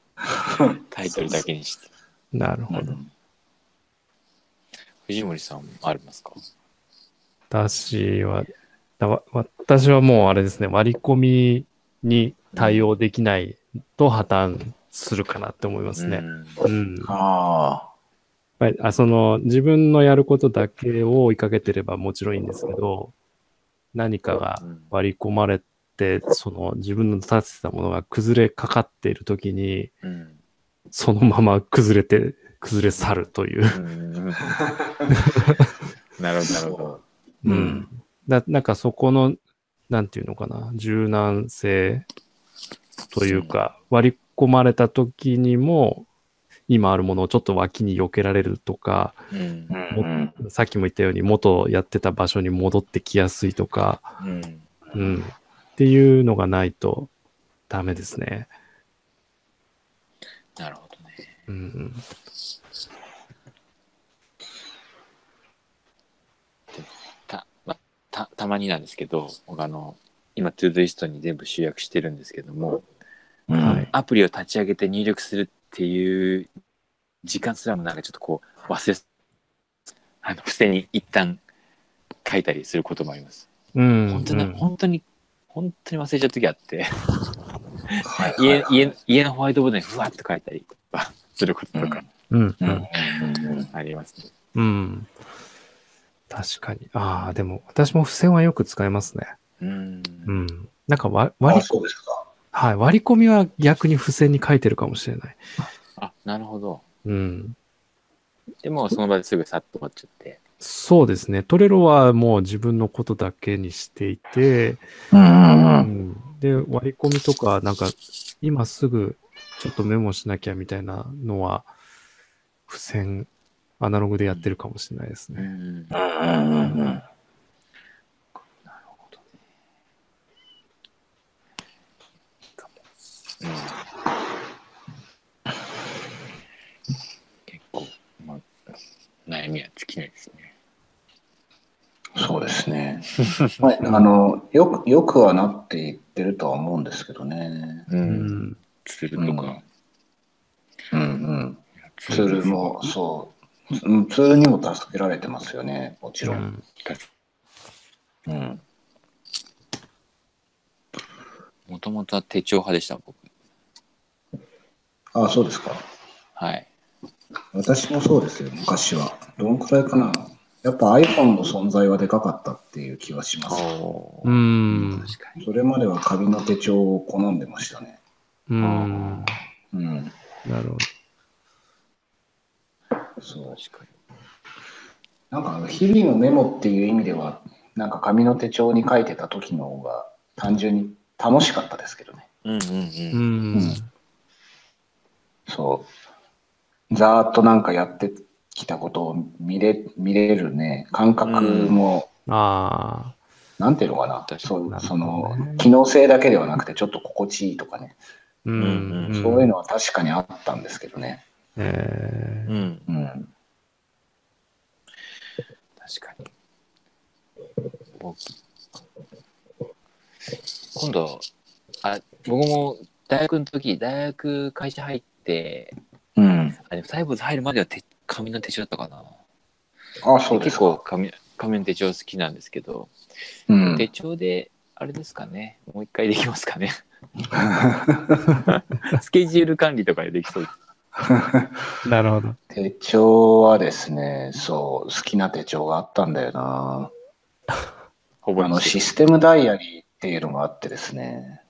Speaker 3: タイトルだけにして。
Speaker 1: な。
Speaker 2: なるほど。
Speaker 3: 藤森さんありますか？
Speaker 2: 私は、だわ私はもうあれですね、割り込みに対応できないと破綻するかなって思いますね。うん。やっ
Speaker 1: あ
Speaker 2: ぱりあその自分のやることだけを追いかけてればもちろんいいんですけど、何かが
Speaker 3: うん
Speaker 2: 割り込まれて、その自分の立ててたものが崩れかかっているときに、
Speaker 3: うん
Speaker 2: そのまま崩れて、崩れ去るという。
Speaker 3: うん *laughs* なるほど、なるほど。
Speaker 1: うん
Speaker 2: うん。だなんかそこの、なんていうのかな、柔軟性というか、割り込まれた時にも、今あるものをちょっと脇に避けられるとか、
Speaker 3: うん
Speaker 2: さっきも言ったように元やってた場所に戻ってきやすいとか、
Speaker 3: うん
Speaker 2: うん。っていうのがないとダメですね。
Speaker 3: なるほどね。
Speaker 2: うん。
Speaker 3: た、ま、た、たまになんですけど、僕あの、今、 Todoist に全部集約してるんですけども。アプリを立ち上げて入力するっていう時間すらもなんかちょっとこう忘れ、あの、付箋に一旦書いたりすることもあります。
Speaker 2: うん。
Speaker 3: 本当に、
Speaker 2: うん
Speaker 3: 本当に、本当に忘れちゃう時あって、家、家、家のホワイトボードにふわっと書いたりとかすることとか
Speaker 2: うん。
Speaker 1: うんうんうん
Speaker 3: ありますね。
Speaker 2: うん。確かに。ああ、でも私も付箋はよく使いますね。
Speaker 3: うん。
Speaker 2: うん。なんか割割
Speaker 1: あ、
Speaker 2: り、
Speaker 1: そうですか。
Speaker 2: はい、割り込みは逆に付箋に書いてるかもしれない。
Speaker 3: あ、なるほど。
Speaker 2: うん。
Speaker 3: でも、その場ですぐさっと終わっちゃって。
Speaker 2: そうですね。トレロはもう自分のことだけにしていて、
Speaker 1: うんうん
Speaker 2: う
Speaker 1: うん。
Speaker 2: ん、で、割り込みとか、なんか、今すぐちょっとメモしなきゃみたいなのは、付箋、アナログでやってるかもしれないですね。
Speaker 3: うん。
Speaker 1: うんうんうんうん
Speaker 3: うん結構、まあ、悩みは尽きないですね。
Speaker 1: そうですね。*laughs* まあ、あの、よく、よくはなっていってるとは思うんですけどね。
Speaker 3: う。
Speaker 2: うんん。
Speaker 3: ツールとか。
Speaker 1: うんうん。
Speaker 3: ツ
Speaker 1: ツールも、そう。うんツールにも助けられてますよね。もちろ。
Speaker 2: うんん
Speaker 1: うん。
Speaker 3: もともとは手帳派でした、僕。
Speaker 1: あ、そうですか。
Speaker 3: はい。
Speaker 1: 私もそうですよ、昔は。どのくらいかな。やっぱ iPhone の存在はでかかったっていう気はします。
Speaker 3: お
Speaker 2: う。ん。
Speaker 3: 確かに。
Speaker 1: それまでは紙の手帳を好んでましたね。
Speaker 2: うん。
Speaker 1: うん。
Speaker 2: なるほ
Speaker 1: そう。
Speaker 3: 確か
Speaker 1: なんかあの日々のメモっていう意味では、なんか紙の手帳に書いてた時の方が単純に楽しかったですけどね。
Speaker 3: に。うんうん
Speaker 2: ど。う
Speaker 3: うん。
Speaker 2: ん。
Speaker 1: そう。ざーっとなんかやってきたことを見れ見れるね、感覚も、
Speaker 2: あ
Speaker 1: なんていうのかなそうその、機能性だけではなくて、ちょっと心地いいとかね、
Speaker 2: あ。うん。
Speaker 3: うん
Speaker 1: そういうのは確かにあったんですけどね。
Speaker 2: えー
Speaker 3: うん。
Speaker 1: うん。
Speaker 3: 確かに。僕今度、あ、僕も大学の時、大学会社入って、
Speaker 1: うん。
Speaker 3: あ、でもサイボーズ入るまでは手紙の手帳だったかな。
Speaker 1: あ、そうです
Speaker 3: 結構
Speaker 1: か。
Speaker 3: 紙紙の手帳好きなんですけど、
Speaker 1: うん。
Speaker 3: 手帳で、あれですかね、もう一回できますかね。*laughs* スケジュール管理とかでできそうです。
Speaker 2: なるほど。
Speaker 1: 手帳はですね、そう、好きな手帳があったんだよな。
Speaker 3: ほぼ
Speaker 1: あの、システムダイアリーっていうのがあってですね。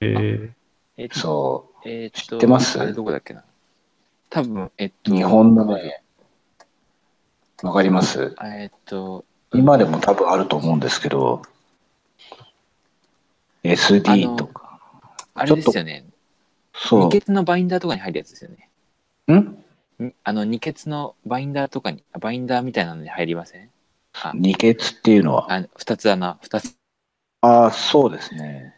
Speaker 2: え
Speaker 3: えっと、
Speaker 1: そ
Speaker 3: えっと、
Speaker 1: 知ってます？
Speaker 3: あれどこだっけな。多分、えっ
Speaker 1: う、
Speaker 3: と、
Speaker 1: 日本のね、わかります？
Speaker 3: えっと、
Speaker 1: 今でも多分あると思うんですけど、SD とか。
Speaker 3: あれですよね。
Speaker 1: そ
Speaker 3: 二欠のバインダーとかに入るやつですよね。
Speaker 1: う。ん？
Speaker 3: ん？あの、二欠のバインダーとかに、あバインダーみたいなのに入りません？あ、
Speaker 1: 二欠っていうのは？
Speaker 3: あ二つ穴、二つ。
Speaker 1: ああ、そうですね。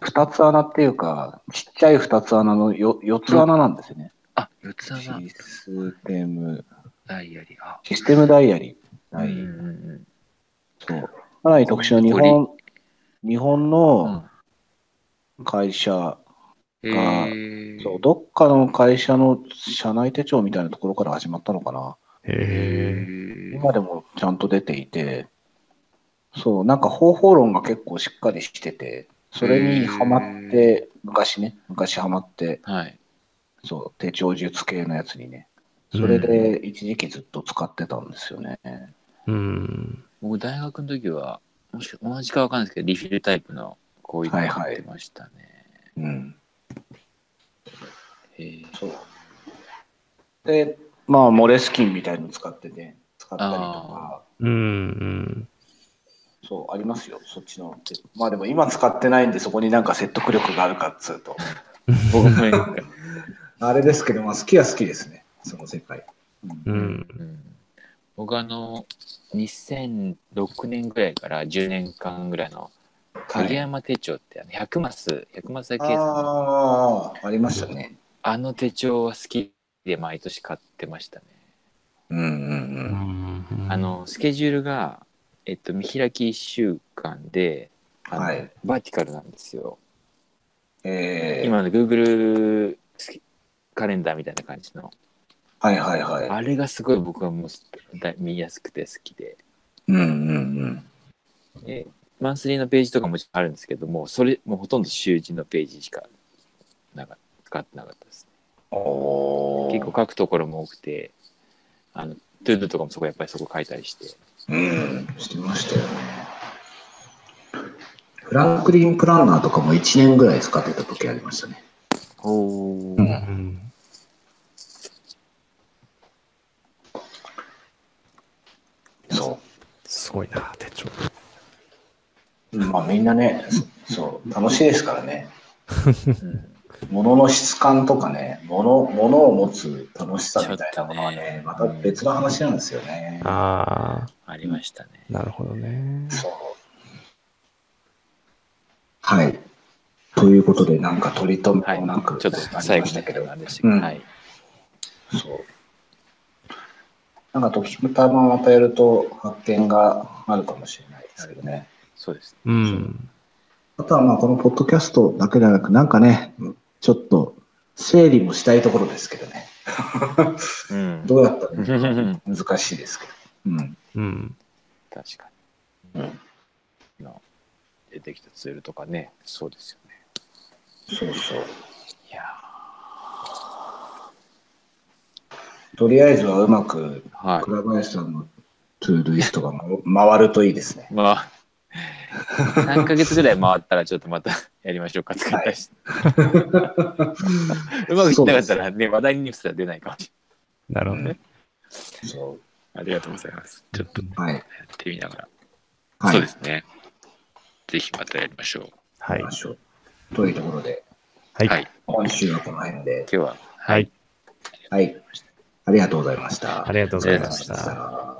Speaker 1: 二つ穴っていうか、ちっちゃい二つ穴のよ四つ穴なんですよね。
Speaker 3: あ、四つ穴。
Speaker 1: システム、
Speaker 3: ダイヤリー。あ、
Speaker 1: システムダイアリー。はい。
Speaker 3: うんうん
Speaker 1: そう。かなり特殊な日本、日本
Speaker 3: うん。
Speaker 1: の会社、
Speaker 3: へー
Speaker 1: そう、どっかの会社の社内手帳みたいなところから始まったのかな。今でもちゃんと出ていて、そう、なんか方法論が結構しっかりしてて、それにハマって、昔ね、昔ハマって、
Speaker 3: はい。
Speaker 1: そう、手帳術系のやつにね、それで一時期ずっと使ってたんですよね。
Speaker 2: ー。うん。
Speaker 3: 僕、大学の時は、もし同じかわかんないですけど、リフィルタイプのこういうの
Speaker 1: はいはい
Speaker 3: 買ってましたね。
Speaker 1: うん。
Speaker 3: へー
Speaker 1: そう。で、まあ、モレスキンみたいの使ってね、使ったりとか、
Speaker 2: うん。うん。
Speaker 1: そう、ありますよ、そっちの。まあでも今使ってないんで、そこになんか説得力があるかっつうと。*laughs*
Speaker 3: 僕
Speaker 1: あれですけど、まあ、好きは好きですね、その世界。
Speaker 2: うん。
Speaker 3: うん僕あの2006年ぐらいから10年間ぐらいの影山手帳って、あの100マス100マスだけあ
Speaker 1: ああ、ありましたね。
Speaker 3: あの手帳は好きで毎年買ってましたね、
Speaker 1: うんうん
Speaker 2: う
Speaker 1: うん。
Speaker 2: ん
Speaker 3: あ、のスケジュールがえっと見開き1週間で
Speaker 1: はい
Speaker 3: バーティカルなんですよ
Speaker 1: えー、
Speaker 3: 今の Google カレンダーみたいな感じの
Speaker 1: はいはいはい。
Speaker 3: あれがすごい僕はもうだ見やすくて好きで
Speaker 1: うんうん
Speaker 3: えマンスリーのページとかもちろんあるんですけどもそれもうほとんど週次のページしかなんか使ってなかったです。
Speaker 1: おー
Speaker 3: 結構書くところも多くてあの ToDo とかもそこやっぱりそこ書いたりして
Speaker 1: うん、してましたよね。フランクリン・プランナーとかも1年ぐらい使ってた時ありましたね。
Speaker 3: お
Speaker 1: うん
Speaker 2: うん。
Speaker 1: そ
Speaker 2: すごいな、手帳。
Speaker 1: う。まあみんなね、そう、楽しいですからね。
Speaker 3: うん
Speaker 1: 物の質感とかね、物物を持つ楽しさみたいなものはね
Speaker 3: っ、
Speaker 1: また別の話なんですよね。
Speaker 2: あ
Speaker 3: ありましたね
Speaker 2: あ、なるほどね。
Speaker 1: そう。はい。ということで、なんか取り留
Speaker 3: はい
Speaker 1: めもなく、
Speaker 3: ちょっと最後に
Speaker 1: ましたけど、
Speaker 3: なんでしたけ？ど、
Speaker 1: うん
Speaker 3: はい
Speaker 1: そう。なんか時たままたやると発見があるかもしれないですけどね。
Speaker 3: そうです
Speaker 2: うん。
Speaker 1: あとはまあこのポッドキャストだけではなく、なんかね、ちょっと整理もしたいところですけどね。
Speaker 3: うん
Speaker 1: どうやったらいいのか難しいですけど。うん。
Speaker 2: うん。
Speaker 3: 確か
Speaker 1: うん、
Speaker 3: に今出てきたツールとかねそうですよね
Speaker 1: そうそう。
Speaker 3: いや
Speaker 1: とりあえずはうまく
Speaker 3: ーはい
Speaker 1: 倉林さんの Todoist が回るといいですね。*laughs*
Speaker 3: まあ3ヶ月ぐらい回ったらちょっとまた *laughs* やりましょうかって感じです、*laughs* うまくいってなかったらね話題にニュースは出ないかもし
Speaker 2: なるほどね。
Speaker 1: そ
Speaker 3: れないありがとうございますちょっとや
Speaker 1: う。はい。
Speaker 3: ってみながら、
Speaker 1: はい。
Speaker 3: そうですねぜひまたやりましょう
Speaker 2: はい
Speaker 1: 行きま。しょう。というところで、
Speaker 2: はい。
Speaker 3: はい
Speaker 1: 今週はこの辺で、
Speaker 3: 今日は
Speaker 2: はい。
Speaker 1: はい。ありがとうございました。
Speaker 2: ありがとうございま
Speaker 1: した